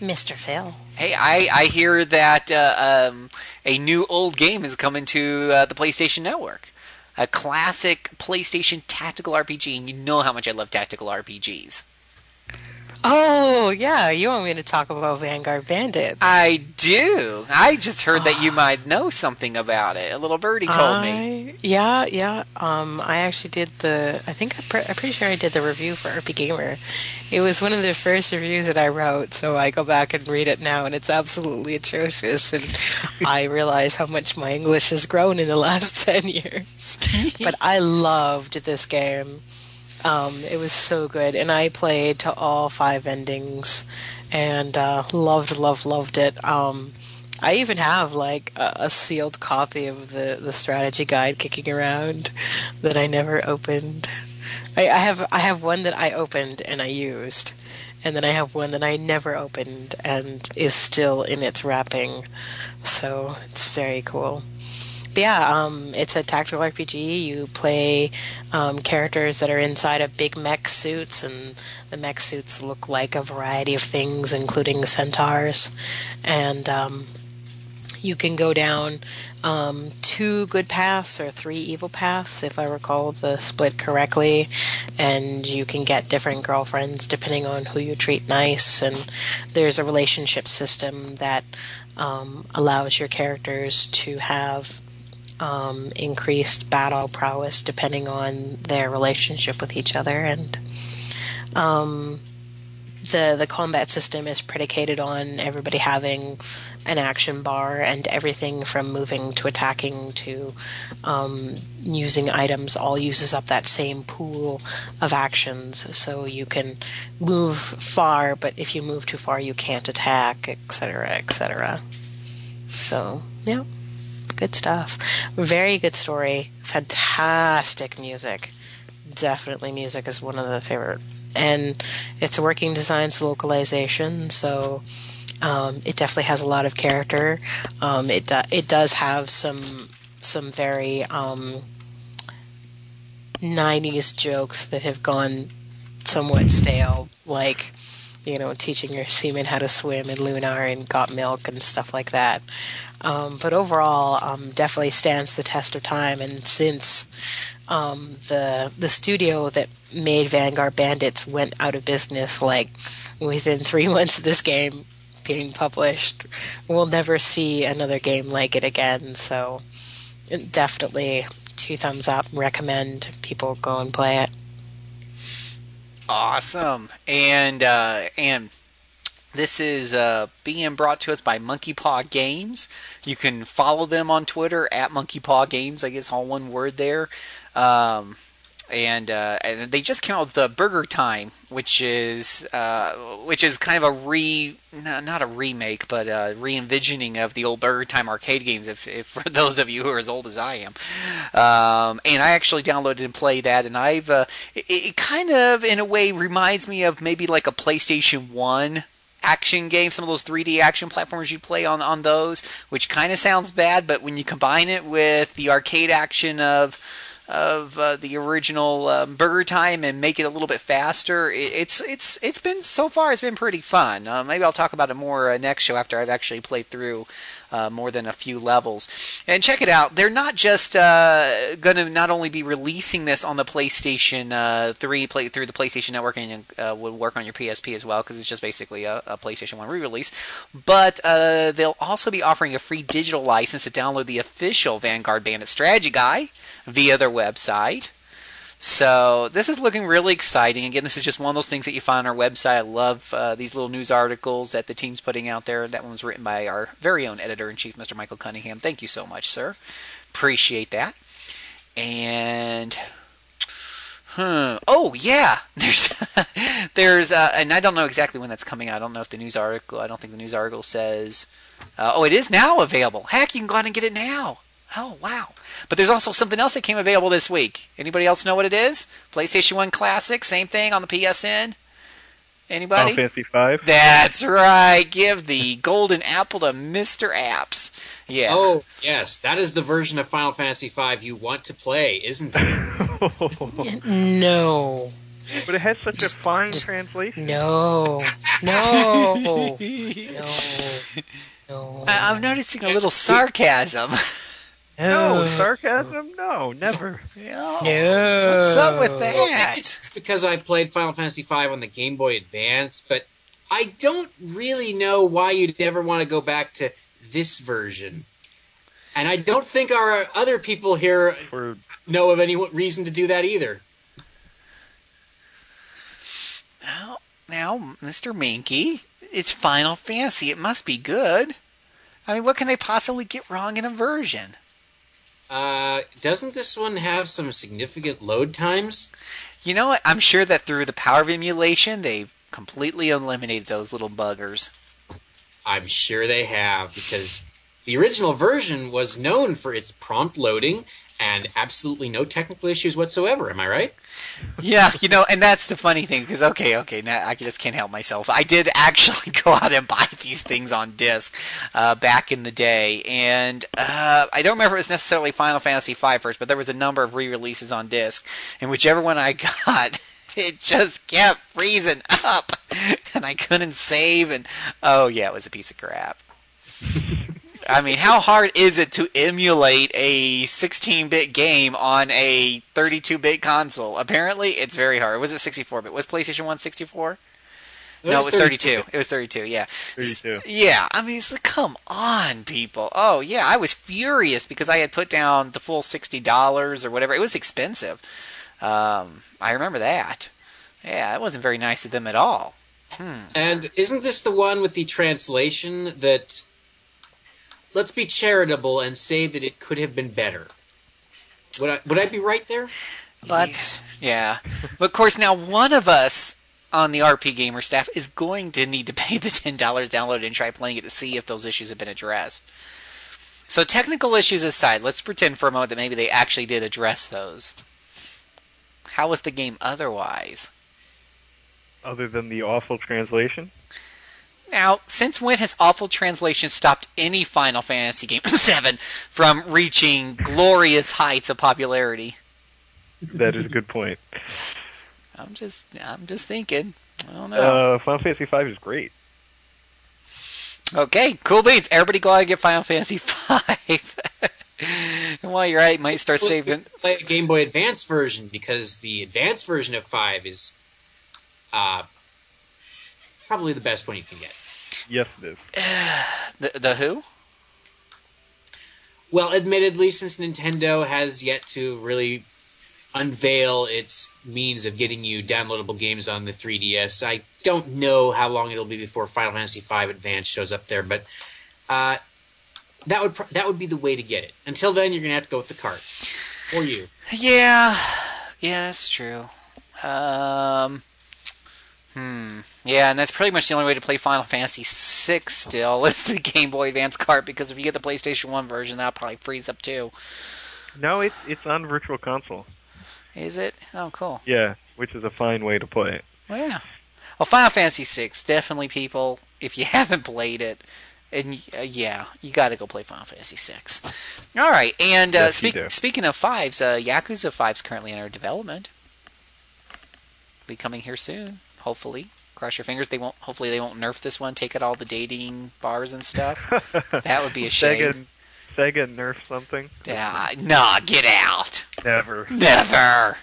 Mr. Phil.
Hey, I, I hear that uh, um, a new old game is coming to uh, the PlayStation Network. A classic PlayStation tactical RPG, and you know how much I love tactical RPGs.
Oh, yeah, you want me to talk about Vanguard Bandits.
I do. I just heard that you might know something about it. A little birdie told me.
Yeah, yeah. Um, I actually did the. I think I'm, pre- I'm pretty sure I did the review for RPGamer. It was one of the first reviews that I wrote, so I go back and read it now, and it's absolutely atrocious. And I realize how much my English has grown in the last ten years. but I loved this game. Um, it was so good, and I played to all five endings, and uh, loved, loved, loved it. Um, I even have like a, a sealed copy of the, the strategy guide kicking around that I never opened. I, I have I have one that I opened and I used, and then I have one that I never opened and is still in its wrapping. So it's very cool. But yeah, um, it's a tactical RPG. You play um, characters that are inside of big mech suits, and the mech suits look like a variety of things, including centaurs. And um, you can go down um, two good paths or three evil paths, if I recall the split correctly. And you can get different girlfriends depending on who you treat nice. And there's a relationship system that um, allows your characters to have um, increased battle prowess depending on their relationship with each other. And um, the the combat system is predicated on everybody having an action bar and everything from moving to attacking to um, using items all uses up that same pool of actions. So you can move far, but if you move too far, you can't attack, etc., etc. So yeah, good stuff. Very good story. Fantastic music. Definitely, music is one of the favorite and it's a working designs localization, so um, it definitely has a lot of character. Um, it do- it does have some some very um, '90s jokes that have gone somewhat stale, like you know teaching your seamen how to swim in Lunar and Got Milk and stuff like that. Um, but overall, um, definitely stands the test of time. And since um, the the studio that made Vanguard Bandits went out of business, like within three months of this game being published, we'll never see another game like it again. So definitely two thumbs up. Recommend people go and play it.
Awesome. And uh, and This is uh, being brought to us by Monkey Paw Games. You can follow them on Twitter at Monkey Paw Games. I guess all one word there. Um, and uh, and they just came out with the Burger Time, which is uh, which is kind of a re not a remake, but a re-envisioning of the old Burger Time arcade games. If, if for those of you who are as old as I am, um, and I actually downloaded and played that, and I've uh, it, it kind of in a way reminds me of maybe like a PlayStation One action game, some of those 3D action platformers you play on on those, which kind of sounds bad, but when you combine it with the arcade action of of uh, the original um, Burger Time and make it a little bit faster. It, it's it's it's been so far it's been pretty fun. Uh, maybe I'll talk about it more uh, next show after I've actually played through uh, more than a few levels. And check it out. They're not just uh, going to not only be releasing this on the PlayStation uh, 3 play, through the PlayStation Network and uh, will work on your PSP as well because it's just basically a, a, PlayStation 1 re-release, but uh, they'll also be offering a free digital license to download the official Vanguard Bandit strategy guide via their website. So this is looking really exciting. Again, this is just one of those things that you find on our website. I love uh, these little news articles that the team's putting out there. That one was written by our very own editor in chief, Mr. Michael Cunningham. Thank you so much, sir. Appreciate that. And Hmm. Oh yeah. There's there's uh, and I don't know exactly when that's coming out. I don't know if the news article. I don't think the news article says. Uh, oh, it is now available. Heck, you can go out and get it now. Oh wow! But there's also something else that came available this week. Anybody else know what it is? PlayStation One Classic, same thing on the PSN. Anybody?
Final Fantasy Five.
That's right. Give the golden apple to Mister Apps. Yeah.
Oh yes, that is the version of Final Fantasy V you want to play, isn't it?
No.
But it has such a fine translation.
No. No. No. No.
I- I'm noticing a little sarcasm.
No, oh. sarcasm? No, never.
Yeah.
No.
What's up with
Well,
that?
maybe it's because I played Final Fantasy V on the Game Boy Advance, but I don't really know why you'd ever want to go back to this version. And I don't think our other people here
For
know of any reason to do that either.
Now, now, Mr. Minky, it's Final Fantasy. It must be good. I mean, what can they possibly get wrong in a version?
Uh, doesn't this one have some significant load times?
You know what? I'm sure that through the power of emulation, they've completely eliminated those little buggers.
I'm sure they have, because the original version was known for its prompt loading and absolutely no technical issues whatsoever. Am I right?
Yeah, you know, and that's the funny thing because okay, okay, now I just can't help myself. I did actually go out and buy these things on disc uh, back in the day, and uh, I don't remember if it was necessarily Final Fantasy V first, but there was a number of re-releases on disc, and whichever one I got. It just kept freezing up, and I couldn't save. And oh yeah, it was a piece of crap. I mean, how hard is it to emulate a 16-bit game on a 32-bit console? Apparently, it's very hard. Was it 64-bit? Was PlayStation 1 64? no, it was 32. It was 32. Yeah.
32.
Yeah. I mean, it's like, come on, people. Oh yeah, I was furious because I had put down the full sixty dollars or whatever. It was expensive. Um, I remember that. Yeah, it wasn't very nice of them at all.
And isn't this the one with the translation that let's be charitable and say that it could have been better? Would I would I be right there?
But
Yeah. But of course, now one of us on the RPGamer staff is going to need to pay the $10 download and try playing it to see if those issues have been addressed. So, technical issues aside, let's pretend for a moment that maybe they actually did address those. How was the game otherwise?
Other than the awful translation?
Now, since when has awful translation stopped any Final Fantasy game 7 from reaching glorious heights of popularity?
That is a good point.
I'm just I'm just thinking. I don't know.
Uh, Final Fantasy V is great.
Okay, cool beans. Everybody go out and get Final Fantasy Five. and while you're at it, you might start saving.
Play a Game Boy Advance version because the advanced version of Five is uh, probably the best one you can get.
Yes, it is.
The, the who?
Well, admittedly, since Nintendo has yet to really unveil its means of getting you downloadable games on the 3DS. I don't know how long it'll be before Final Fantasy V Advance shows up there, but uh, that would pr- that would be the way to get it. Until then, you're gonna have to go with the cart, or you.
Yeah, yeah, that's true. Um, hmm. Yeah, and that's pretty much the only way to play Final Fantasy VI still is the Game Boy Advance cart because if you get the PlayStation One version, that'll probably freeze up too.
No, it's it's on Virtual Console.
Is it? Oh, cool.
Yeah, which is a fine way to play it.
Well, yeah. Well, Final Fantasy VI, definitely, people. If you haven't played it, and uh, yeah, you got to go play Final Fantasy VI. All right, and uh,
Yes, do.
speaking of fives, uh, Yakuza Five's currently under development. Be coming here soon, hopefully. Cross your fingers. They won't. Hopefully, they won't nerf this one. Take out all the dating bars and stuff. That would be a shame.
Sega, Sega nerf something?
Yeah, nah, get out.
Never.
Never.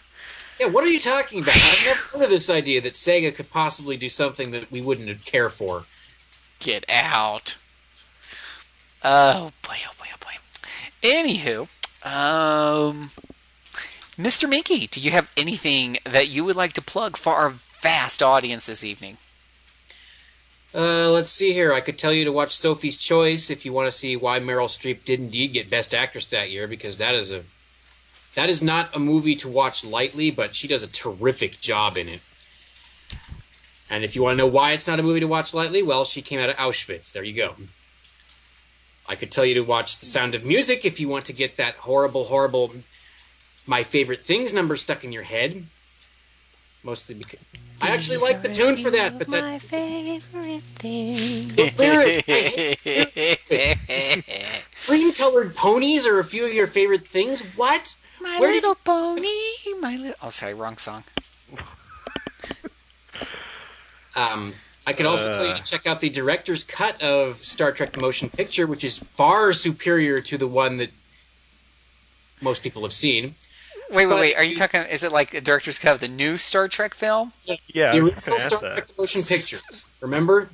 Yeah, what are you talking about? I've never heard of this idea that Sega could possibly do something that we wouldn't care for.
Get out. Oh boy, oh boy, oh boy. Anywho, um, Mr. Minky, do you have anything that you would like to plug for our vast audience this evening?
Uh, let's see here. I could tell you to watch Sophie's Choice if you want to see why Meryl Streep did indeed get Best Actress that year, because that is a that is not a movie to watch lightly, but she does a terrific job in it. And if you want to know why it's not a movie to watch lightly, well, she came out of Auschwitz. There you go. I could tell you to watch The Sound of Music if you want to get that horrible, horrible My Favorite Things number stuck in your head. Mostly because I actually like the tune for that, but that's
my
that's
favorite thing.
the lyric. Lyrics. Cream colored ponies are a few of your favorite things. What?
My
Where did-
little pony, my little. Oh, sorry, wrong song.
Um, I could also tell you
Uh.
to check out the director's cut of Star Trek: The Motion Picture, which is far superior to the one that most people have seen.
Wait, wait, wait. Are you
you-
talking? Is it like a director's cut of the new Star Trek film?
Yeah,
the original Star Trek:
that.
Motion Picture. Remember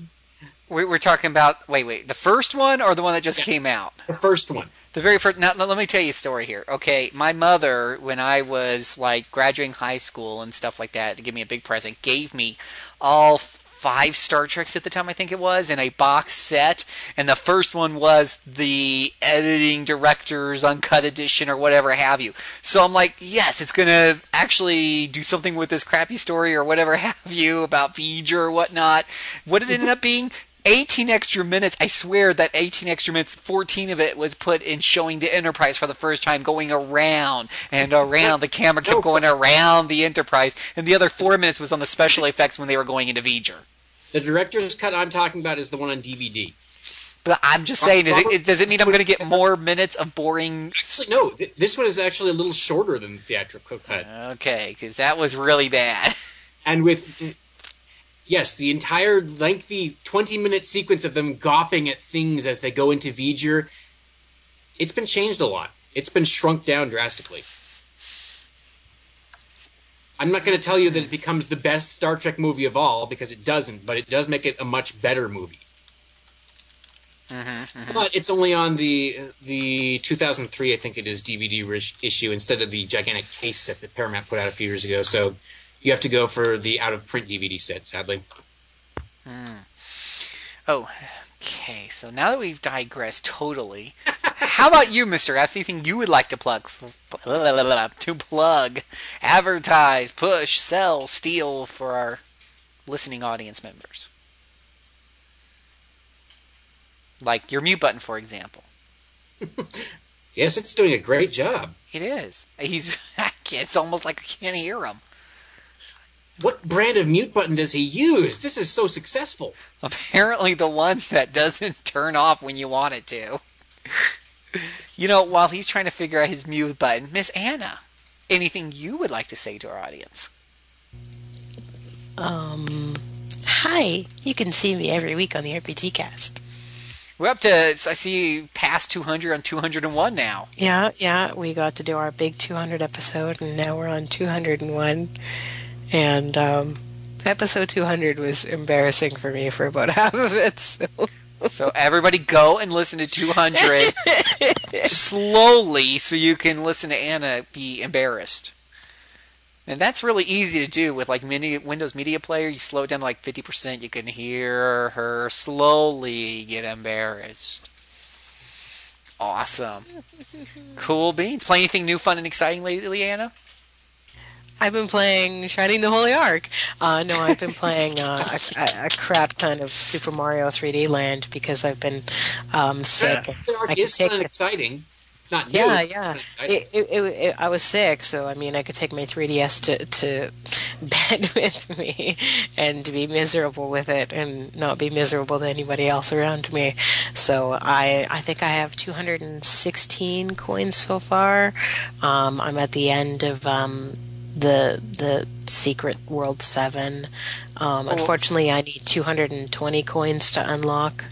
We- We're talking about. Wait, wait. The first one or the one that just came out?
the first one?
The very first. Now, let me tell you a story here. Okay, my mother, when I was like graduating high school and stuff like that, to give me a big present, gave me all five Star Treks at the time, I think it was, in a box set. And the first one was the editing director's uncut edition or whatever have you. So I'm like, yes, it's gonna actually do something with this crappy story or whatever have you about V'ger or whatnot. What did it end up being? 18 extra minutes. I swear that 18 extra minutes, 14 of it was put in showing the Enterprise for the first time, going around and around. The camera kept going around the Enterprise, and the other four minutes was on the special effects when they were going into V'ger.
The director's cut I'm talking about is the one on DVD.
But I'm just saying, is it, does it mean I'm going to get more minutes of boring?
Actually, no. This one is actually a little shorter than the theatrical cut.
Okay, because that was really bad.
and with yes, the entire lengthy twenty-minute sequence of them gawping at things as they go into V'ger, it's been changed a lot. It's been shrunk down drastically. I'm not going to tell you that it becomes the best Star Trek movie of all because it doesn't, but it does make it a much better movie. Mm-hmm, mm-hmm. But it's only on the the 2003, I think it is, DVD issue instead of the gigantic case set that Paramount put out a few years ago. So you have to go for the out of print DVD set, sadly. Mm.
Oh, okay. So now that we've digressed totally, how about you, Mister Epps? Anything you would like to plug? To plug, advertise, push, sell, steal for our listening audience members, like your mute button, for example.
Yes, it's doing a great job.
It is. He's. It's almost like I can't hear him.
What brand of mute button does he use? This is so successful.
Apparently, the one that doesn't turn off when you want it to. You know, while he's trying to figure out his mute button, Miss Anna, anything you would like to say to our audience?
Um, hi. You can see me every week on the RPG cast.
We're up to, I see, past 200 on 201 now.
Yeah, yeah. We got to do our big 200 episode, and now we're on 201. And um, episode 200 was embarrassing for me for about half of it. So.
So everybody go and listen to 200 slowly so you can listen to Anna be embarrassed. And that's really easy to do with like mini Windows Media Player. You slow it down to like 50%, you can hear her slowly get embarrassed. Awesome. cool beans. Play anything new, fun, and exciting lately, Anna?
I've been playing Shining the Holy Ark. Uh, no, I've been playing uh, a, a, crap ton of Super Mario 3D Land because I've been um, sick.
Yeah. The Ark is fun and exciting. Not new,
yeah, yeah. It, it, it, I was sick, so I mean, I could take my 3DS to to bed with me and be miserable with it, and not be miserable to anybody else around me. So I I think I have 216 coins so far. Um, I'm at the end of um, the the secret world seven. Um, oh. Unfortunately, I need 220 coins to unlock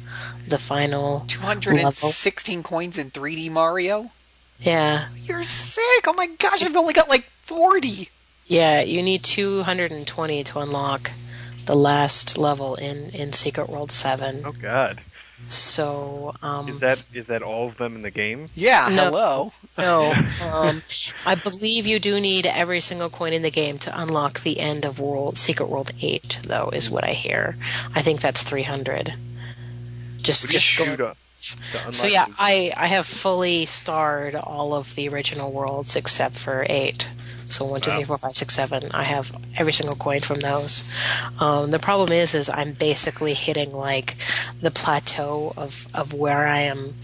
the final
216 level. coins in 3D Mario.
Yeah,
you're sick. Oh my gosh, I've only got like 40.
Yeah, you need 220 to unlock the last level in in Secret World 7.
Oh god.
So um,
is that is that all of them in the game?
Yeah.
No,
hello.
No. Um, I believe you do need every single coin in the game to unlock the end of World Secret World Eight, though, is what I hear. I think that's three hundred. Just just
shoot up.
So yeah, I I have fully starred all of the original worlds except for eight. So one, two, wow. three, four, five, six, seven. I have every single coin from those. Um, the problem is, is I'm basically hitting like the plateau of of where I am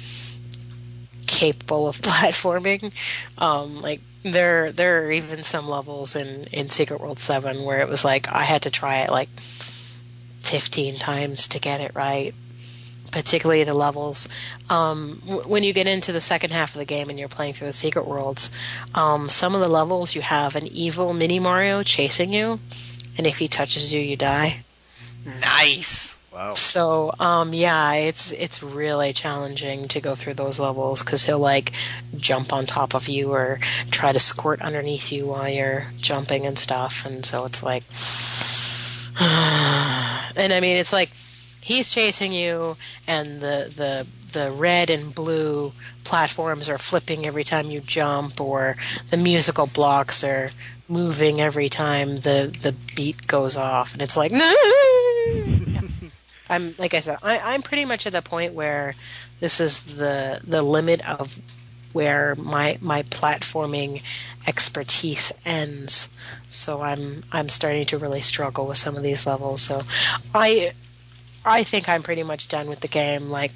capable of platforming. Um, like there there are even some levels in in Secret World Seven where it was like I had to try it like fifteen times to get it right particularly the levels. Um, w- when you get into the second half of the game and you're playing through the secret worlds, um, some of the levels you have an evil mini Mario chasing you, and if he touches you, you die.
Nice.
Wow.
So, um, yeah, it's it's really challenging to go through those levels because he'll like jump on top of you or try to squirt underneath you while you're jumping and stuff, and so it's like, and I mean, it's like he's chasing you, and the the the red and blue platforms are flipping every time you jump, or the musical blocks are moving every time the the beat goes off, and it's like no. Yeah. I'm like I said, I, I'm pretty much at the point where this is the the limit of where my my platforming expertise ends. So I'm I'm starting to really struggle with some of these levels. So I I think I'm pretty much done with the game. Like,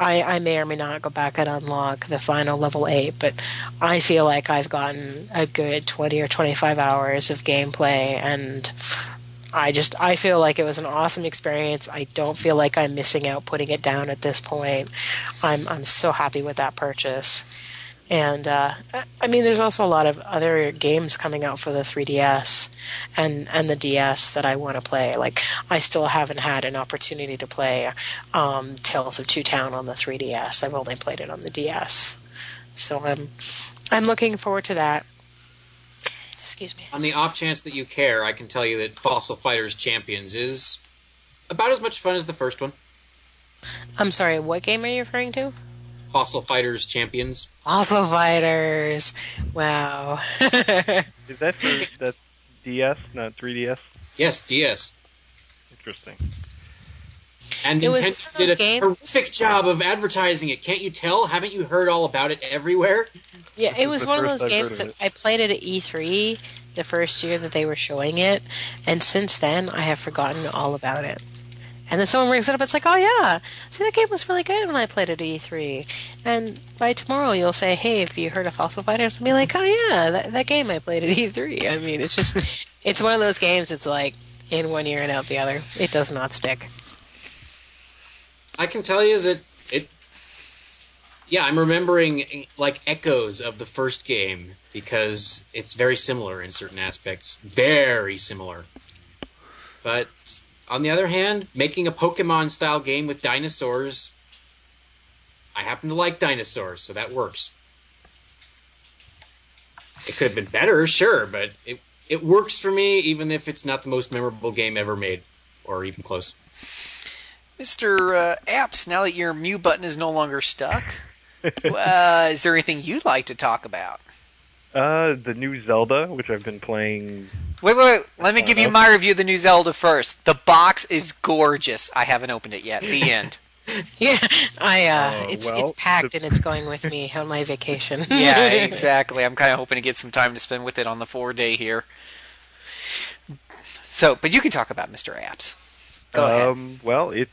I, I may or may not go back and unlock the final level 8, but I feel like I've gotten a good 20 or 25 hours of gameplay, and I just, I feel like it was an awesome experience. I don't feel like I'm missing out putting it down at this point. I'm, I'm so happy with that purchase. And uh, I mean, there's also a lot of other games coming out for the 3DS and and the DS that I want to play. Like I still haven't had an opportunity to play um, Tales of Two Town on the 3DS. I've only played it on the DS, so I'm I'm looking forward to that. Excuse me.
On the off chance that you care, I can tell you that Fossil Fighters Champions is about as much fun as the first one.
I'm sorry, what game are you referring to?
Fossil Fighters Champions.
Fossil Fighters. Wow.
Is that for that DS, not 3DS?
Yes, DS.
Interesting.
And it Nintendo did a games. terrific job of advertising it. Can't you tell? Haven't you heard all about it everywhere?
Yeah, it was one of those games that I played it at E3 the first year that they were showing it, and since then I have forgotten all about it. And then someone brings it up. It's like, oh yeah, see that game was really good when I played it at E3. And by tomorrow you'll say, hey, if you heard of Fossil Fighters, and be like, oh yeah, that, that game I played at E3. I mean, it's just, it's one of those games. It's like in one ear and out the other. It does not stick.
I can tell you that it. Yeah, I'm remembering like echoes of the first game because it's very similar in certain aspects. Very similar. But on the other hand, making a Pokemon style game with dinosaurs, I happen to like dinosaurs, so that works. It could have been better, sure, but it it works for me, even if it's not the most memorable game ever made, or even close.
Mr. Uh, Apps, now that your mute button is no longer stuck, uh, is there anything you'd like to talk about?
Uh, the new Zelda, which I've been playing.
Wait, wait, wait. Let me give you my review of the new Zelda first. The box is gorgeous. I haven't opened it yet. The end.
Yeah, I uh,
Oh,
it's
well,
it's packed
the-
and it's going with me on my vacation.
yeah, exactly. I'm kind of hoping to get some time to spend with it on the four day here. So, but you can talk about Mr. Apps. Go ahead.
um, Well, it.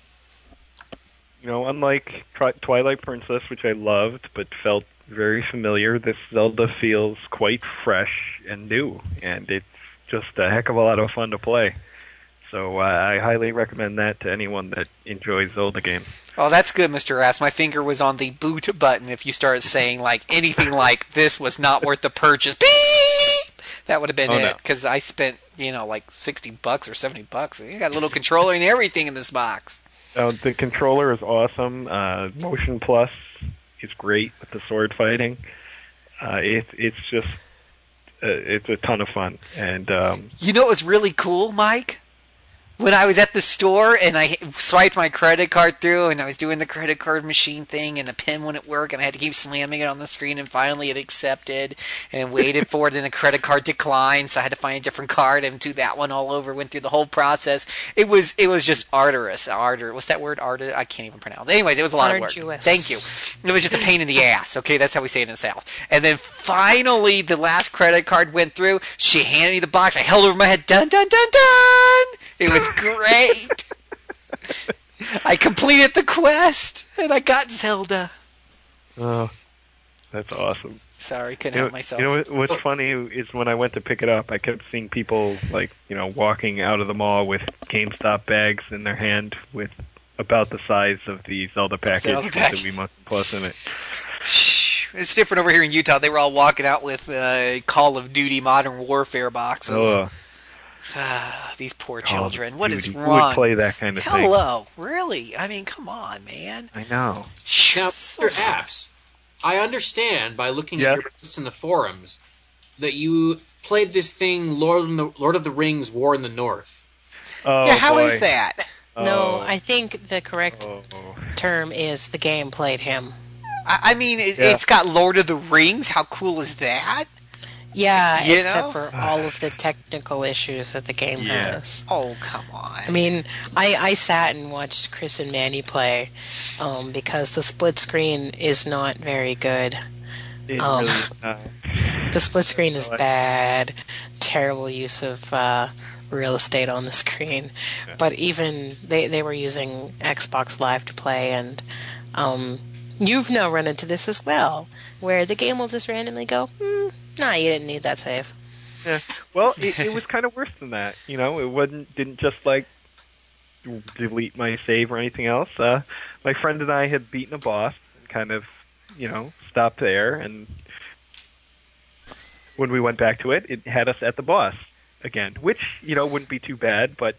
You know, unlike Tri- Twilight Princess, which I loved but felt very familiar, this Zelda feels quite fresh and new, and it's just a heck of a lot of fun to play. So uh, I highly recommend that to anyone that enjoys Zelda games.
Oh, that's good, Mr. Apps. My finger was on the boot button if you started saying like anything like this was not worth the purchase. Beep! That would have been
Oh,
it
no.
because I spent you know like sixty bucks or seventy bucks. You got a little controller and everything in this box.
Uh, the controller is awesome. Uh, Motion Plus is great with the sword fighting. Uh, it, it's just it's a ton of fun, and um,
You know what was really cool, Mike? When I was at the store and I swiped my credit card through and I was doing the credit card machine thing and the pin wouldn't work and I had to keep slamming it on the screen and finally it accepted and waited for it and the credit card declined so I had to find a different card and do that one all over. Went through the whole process. It was it was just arduous. Ardor. What's that word? Ardor. I can't even pronounce. Anyways, it was a lot of work. Thank you. It was just a pain in the ass. Okay, that's how we say it in the South. And then finally, the last credit card went through. She handed me the box. I held over my head. Dun dun dun dun. It was great. I completed the quest and I got Zelda.
oh, that's awesome.
Sorry, couldn't
You know,
help myself.
you know what's funny is when I went to pick it up, I kept seeing people like you know walking out of the mall with GameStop bags in their hand with about the size of the Zelda package
Zelda
with
package.
the Wii Plus in it.
It's different over here in Utah. They were all walking out with uh, Call of Duty Modern Warfare boxes.
Oh,
Ah, these poor
Call of
children. What is
Duty. Who
wrong?
would play that kind of thing?
Hello, really? I mean, come on, man.
I know.
Now,
So
your apps. I understand by looking
Yeah.
at your posts in the forums that you played this thing, Lord of the, Lord of the Rings: War in the North.
Oh,
yeah, how is
boy.
that?
No,
Oh.
I think the correct
Oh.
term is the game played him.
I, I mean, it,
Yeah.
it's got Lord of the Rings. How cool is that?
Yeah,
You
except
know?
for all of the technical issues that the game
Yeah.
has.
Oh, come on.
I mean, I, I sat and watched Chris and Manny play um, because the split screen is not very good.
It
Oh.
really is not.
The split screen is bad, terrible use of uh, real estate on the screen. But even they, they were using Xbox Live to play, and um, you've now run into this as well, where the game will just randomly go, hmm, nah, you didn't need that save.
Yeah. Well, it, it was kind of worse than that. You know, it wasn't didn't just like delete my save or anything else. Uh, my friend and I had beaten a boss and kind of, you know, stopped there. And when we went back to it, it had us at the boss again, which you know wouldn't be too bad. But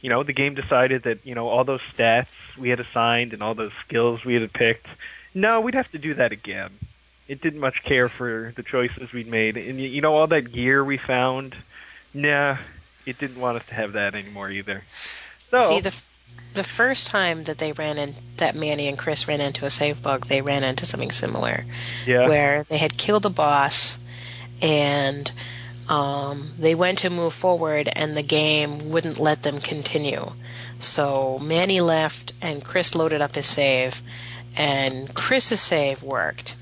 you know, the game decided that you know all those stats we had assigned and all those skills we had picked. No, we'd have to do that again it didn't much care for the choices we'd made. And you know, all that gear we found, nah, it didn't want us to have that anymore either. So,
See, the f- the first time that they ran in, that Manny and Chris ran into a save bug, they ran into something similar.
yeah,
where they had killed a boss and um, they went to move forward and the game wouldn't let them continue. So Manny left and Chris loaded up his save and Chris's save worked,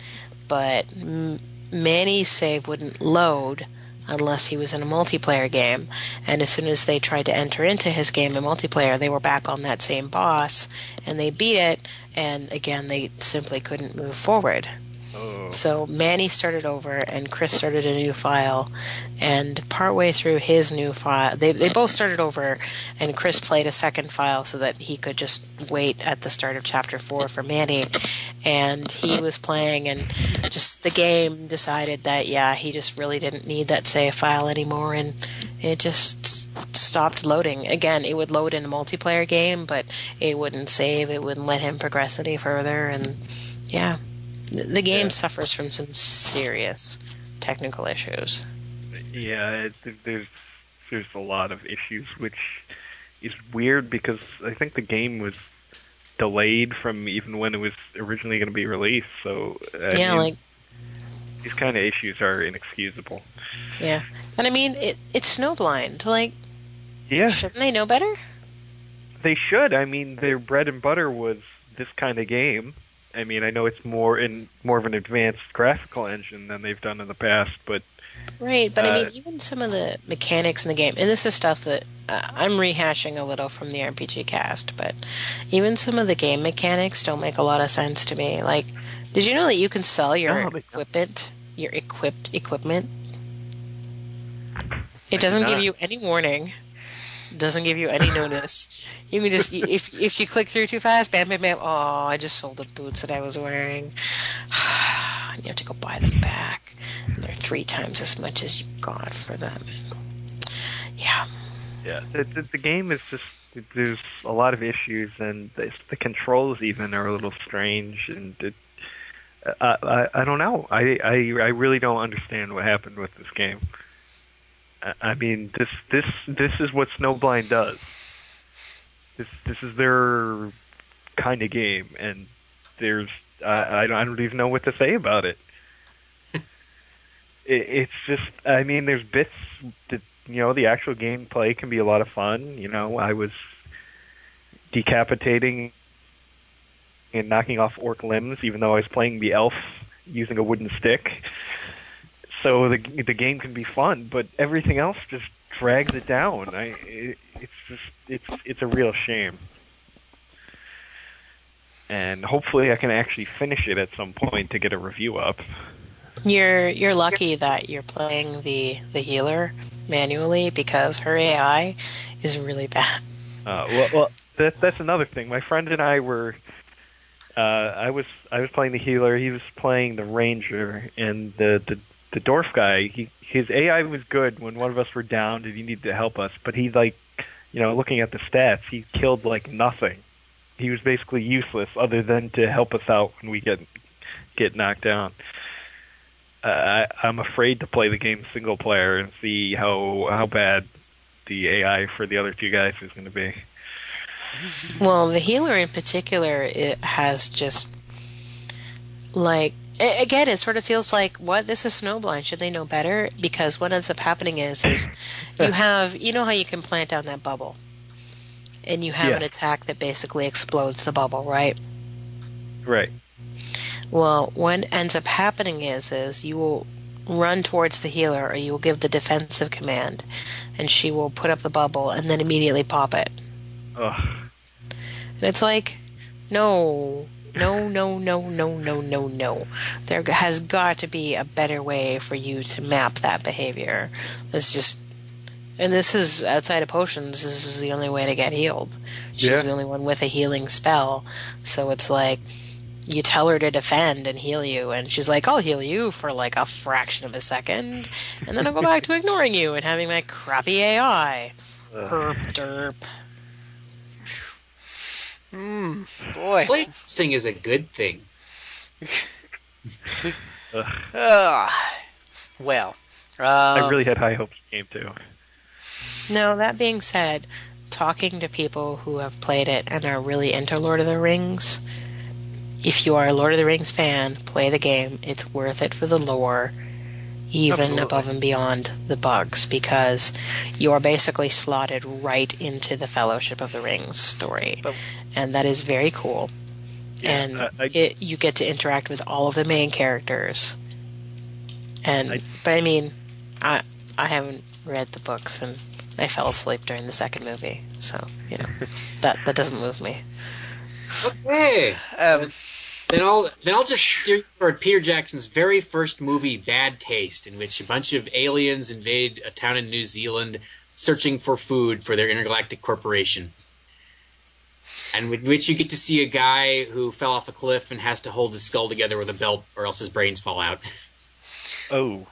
but M- Manny's save wouldn't load unless he was in a multiplayer game. And as soon as they tried to enter into his game in multiplayer, they were back on that same boss and they beat it and again they simply couldn't move forward. So Manny started over, and Chris started a new file. And partway through his new file, they they both started over, and Chris played a second file so that he could just wait at the start of chapter four for Manny. And he was playing, and just the game decided that yeah, he just really didn't need that save file anymore, and it just stopped loading. Again, it would load in a multiplayer game, but it wouldn't save. It wouldn't let him progress any further, and yeah. The game
Yeah.
suffers from some serious technical issues.
yeah, it, there's there's a lot of issues, which is weird because I think the game was delayed from even when it was originally going to be released. So I
yeah,
mean,
like
these kind of issues are inexcusable.
Yeah, and I mean it. It's snowblind. Like,
Yeah,
shouldn't they know better?
they should. I mean, their bread and butter was this kind of game. I mean, I know it's more in more of an advanced graphical engine than they've done in the past, but
Right, but I
Uh,
mean, even some of the mechanics in the game, and this is stuff that uh, I'm rehashing a little from the RPG cast, but even some of the game mechanics don't make a lot of sense to me. Like, did you know that you can sell your
No,
equipment, your equipped equipment? It doesn't give you any warning. Doesn't give you any notice. You can just if if you click through too fast, bam, bam, bam. Oh, I just sold the boots that I was wearing. and you have to go buy them back. And they're three times as much as you got for them. Yeah,
yeah, the, the, the game is just there's a lot of issues, and the, the controls even are a little strange, and it, I, I I don't know. I, I I really don't understand what happened with this game. I, I mean, this this this is what Snowblind does. This this is their kind of game, and there's I I don't, I don't even know what to say about it. it. It's just I mean, there's bits that you know the actual gameplay can be a lot of fun. You know, I was decapitating and knocking off orc limbs, even though I was playing the elf using a wooden stick. So the the game can be fun, but everything else just drags it down. I it, it's just it's it's a real shame. And hopefully, I can actually finish it at some point to get a review up.
you're you're lucky that you're playing the the healer manually because her AI is really bad.
Uh, well, well, that, that's another thing. My friend and I were. Uh, I was I was playing the healer. He was playing the ranger, and the the, the dwarf guy. He his AI was good when one of us were down and he needed to help us. But he like, you know, looking at the stats, he killed like nothing. He was basically useless other than to help us out when we get get knocked down. Uh, I, I'm afraid to play the game single player and see how how bad the AI for the other two guys is going to be.
Well, the healer in particular, it has just like a- again, it sort of feels like what this is snowblind. Should they know better? Because what ends up happening is, is you have you know how you can plant down that bubble, and you have
Yeah.
an attack that basically explodes the bubble, right?
Right.
Well, what ends up happening is, is you will run towards the healer, or you will give the defensive command, and she will put up the bubble and then immediately pop it.
Ugh.
And it's like, no, no, no, no, no, no, no, no. There has got to be a better way for you to map that behavior. It's just, and this is outside of potions. This is the only way to get healed. She's
Yeah.
the only one with a healing spell. So it's like, you tell her to defend and heal you, and she's like, I'll heal you for like a fraction of a second, and then I'll go back to ignoring you and having my crappy AI. Herp derp.
Boy.
Playtesting is a good thing.
Ah. well. Um,
I really had high hopes for the game too.
Now, that being said, talking to people who have played it and are really into Lord of the Rings, if you are a Lord of the Rings fan, play the game. It's worth it for the lore, even
Absolutely.
above and beyond the bugs, because you are basically slotted right into the Fellowship of the Rings story.
But-
and that is very cool. and
I- I-
it, you get to interact with all of the main characters. And
I-
but I mean, I I haven't read the books and I fell asleep during the second movie, so you know that that doesn't move me.
Okay.
um,
Then I'll then I'll just steer you toward Peter Jackson's very first movie, Bad Taste, in which a bunch of aliens invade a town in New Zealand, searching for food for their intergalactic corporation. And in which you get to see a guy who fell off a cliff and has to hold his skull together with a belt, or else his brains fall out.
Oh.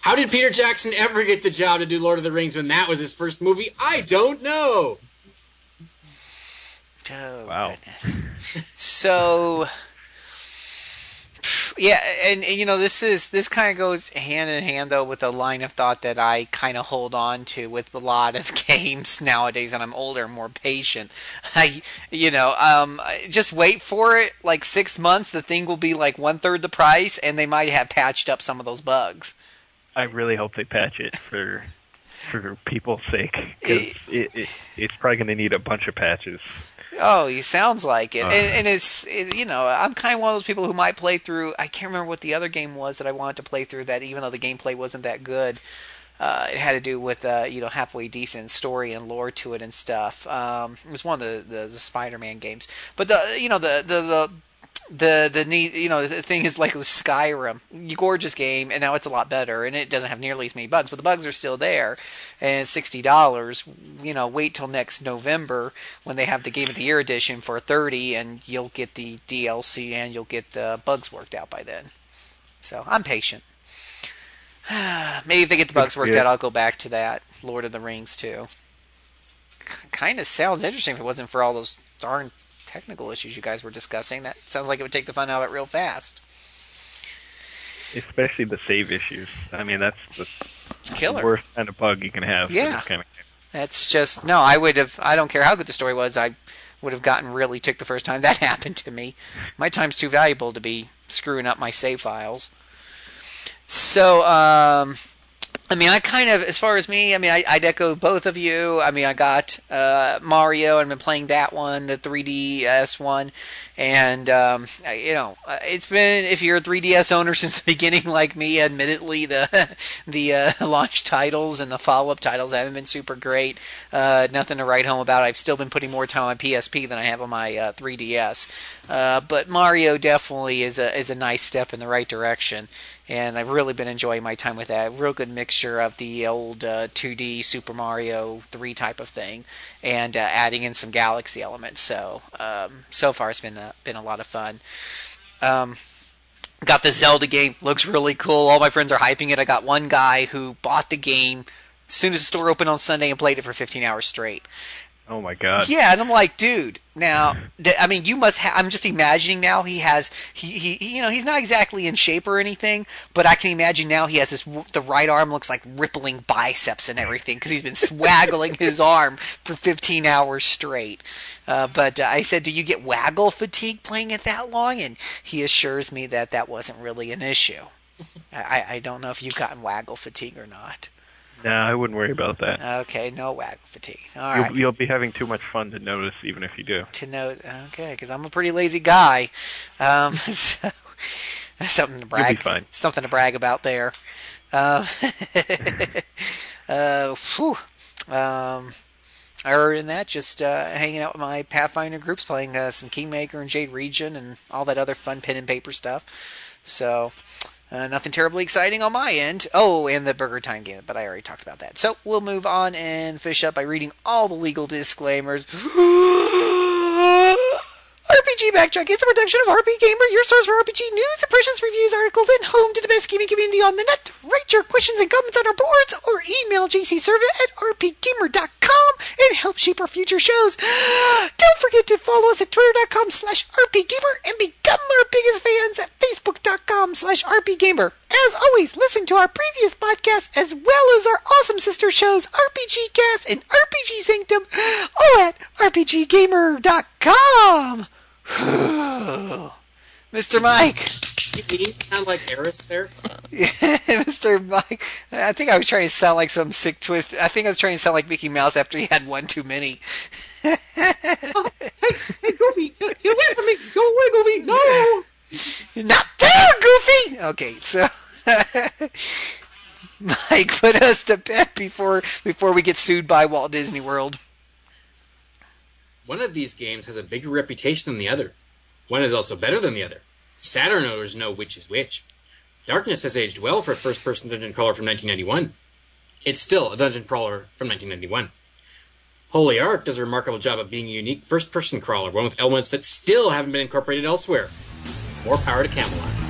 How did Peter Jackson ever get the job to do Lord of the Rings when that was his first movie? I don't know.
oh,
Wow.
goodness. So, Yeah, and, and, you know this is this kind of goes hand in hand though with a line of thought that I kind of hold on to with a lot of games nowadays, and I'm older, more patient. I, you know, um, just wait for it. Like six months, the thing will be like one third the price, and they might have patched up some of those bugs.
I really hope they patch it for for people's sake because it, it, it's probably going to need a bunch of patches.
Oh, he sounds like it,
Uh.
and, and it's it, you know I'm kind of one of those people who might play through. I can't remember what the other game was that I wanted to play through. That even though the gameplay wasn't that good, uh, it had to do with uh, you know halfway decent story and lore to it and stuff. Um, it was one of the, the, the Spider-Man games, but the you know the the the the the neat you know the thing is like Skyrim, gorgeous game, and now it's a lot better, and it doesn't have nearly as many bugs, but the bugs are still there, and it's sixty dollars. You know, wait till next November when they have the Game of the Year edition for thirty, and you'll get the DLC and you'll get the bugs worked out by then. So I'm patient. Maybe if they get the bugs worked
Yeah.
out, I'll go back to that Lord of the Rings too. Kind of sounds interesting if it wasn't for all those darn technical issues you guys were discussing. That sounds like it would take the fun out of it real fast.
Especially the save issues. I mean, that's the
It's killer.
worst kind of bug you can have.
Yeah.
kind of.
That's just no. I would have. I don't care how good the story was. I would have gotten really ticked the first time that happened to me. My time's too valuable to be screwing up my save files. So, um, I mean, I kind of, as far as me, I mean, I, I'd echo both of you. I mean, I got uh, Mario and been playing that one, the 3DS one, and um, I- you know, uh, it's been if you're a 3DS owner since the beginning, like me, admittedly, the the uh, launch titles and the follow up titles haven't been super great. Uh, nothing to write home about. I've still been putting more time on PSP than I have on my uh, 3DS. Uh, but Mario definitely is a is a nice step in the right direction and I've really been enjoying my time with that. Real good mixture of the old uh, 2D Super Mario 3 type of thing, and uh, adding in some Galaxy elements. So um, so far it's been a, been a lot of fun. Um, got the Zelda game, looks really cool. All my friends are hyping it. I got one guy who bought the game as soon as the store opened on Sunday and played it for 15 hours straight.
Oh my god.
Yeah, and I'm like, dude. Now, I mean, you must. Ha- I'm just imagining now. He has. He, he, you know, he's not exactly in shape or anything, but I can imagine now he has this. The right arm looks like rippling biceps and everything because he's been swaggling his arm for 15 hours straight. Uh, but uh, I said, "Do you get waggle fatigue playing it that long?" And he assures me that that wasn't really an issue. I- I don't know if you've gotten waggle fatigue or not.
Nah, I wouldn't worry about that.
Okay, no waggle fatigue. All
You'll,
right.
you'll be having too much fun to notice, even if you do.
to note, Okay, because I'm a pretty lazy guy. Um, so something to brag.
fine.
Something to brag about there. Uh, uh, whew. Um, other than that, just uh, hanging out with my Pathfinder groups, playing uh, some Kingmaker and Jade Regent, and all that other fun pen and paper stuff. So. Uh, nothing terribly exciting on my end. Oh, and the Burger Time game, but I already talked about that. So we'll move on and finish up by reading all the legal disclaimers. RPG Backtrack is a production of RPGamer, your source for RPG news, impressions, reviews, articles, and home to the best gaming community on the net. Write your questions and comments on our boards or email jcservice at rpgamer.com and help shape our future shows. Don't forget to follow us at twitter.com slash rpgamer and become our biggest fans at facebook.com slash rpgamer. As always, listen to our previous podcasts as well as our awesome sister shows RPG Cast and RPG Sanctum all at rpgamer.com. Mr. Mike.
Did you sound like Eris there?
yeah, Mr. Mike. I think I was trying to sound like some sick twist. I think I was trying to sound like Mickey Mouse after he had one too many.
Oh, hey, Goofy, get away from me! Go away, Goofy! No!
Not there, Goofy! Okay, so. Mike, put us to bed before before we get sued by Walt Disney World.
One of these games has a bigger reputation than the other. One is also better than the other. Saturn owners know which is which. Darkness has aged well for a first person dungeon crawler from 1991. It's still a dungeon crawler from 1991. Holy Ark does a remarkable job of being a unique first person crawler, one with elements that still haven't been incorporated elsewhere. More power to Camelot.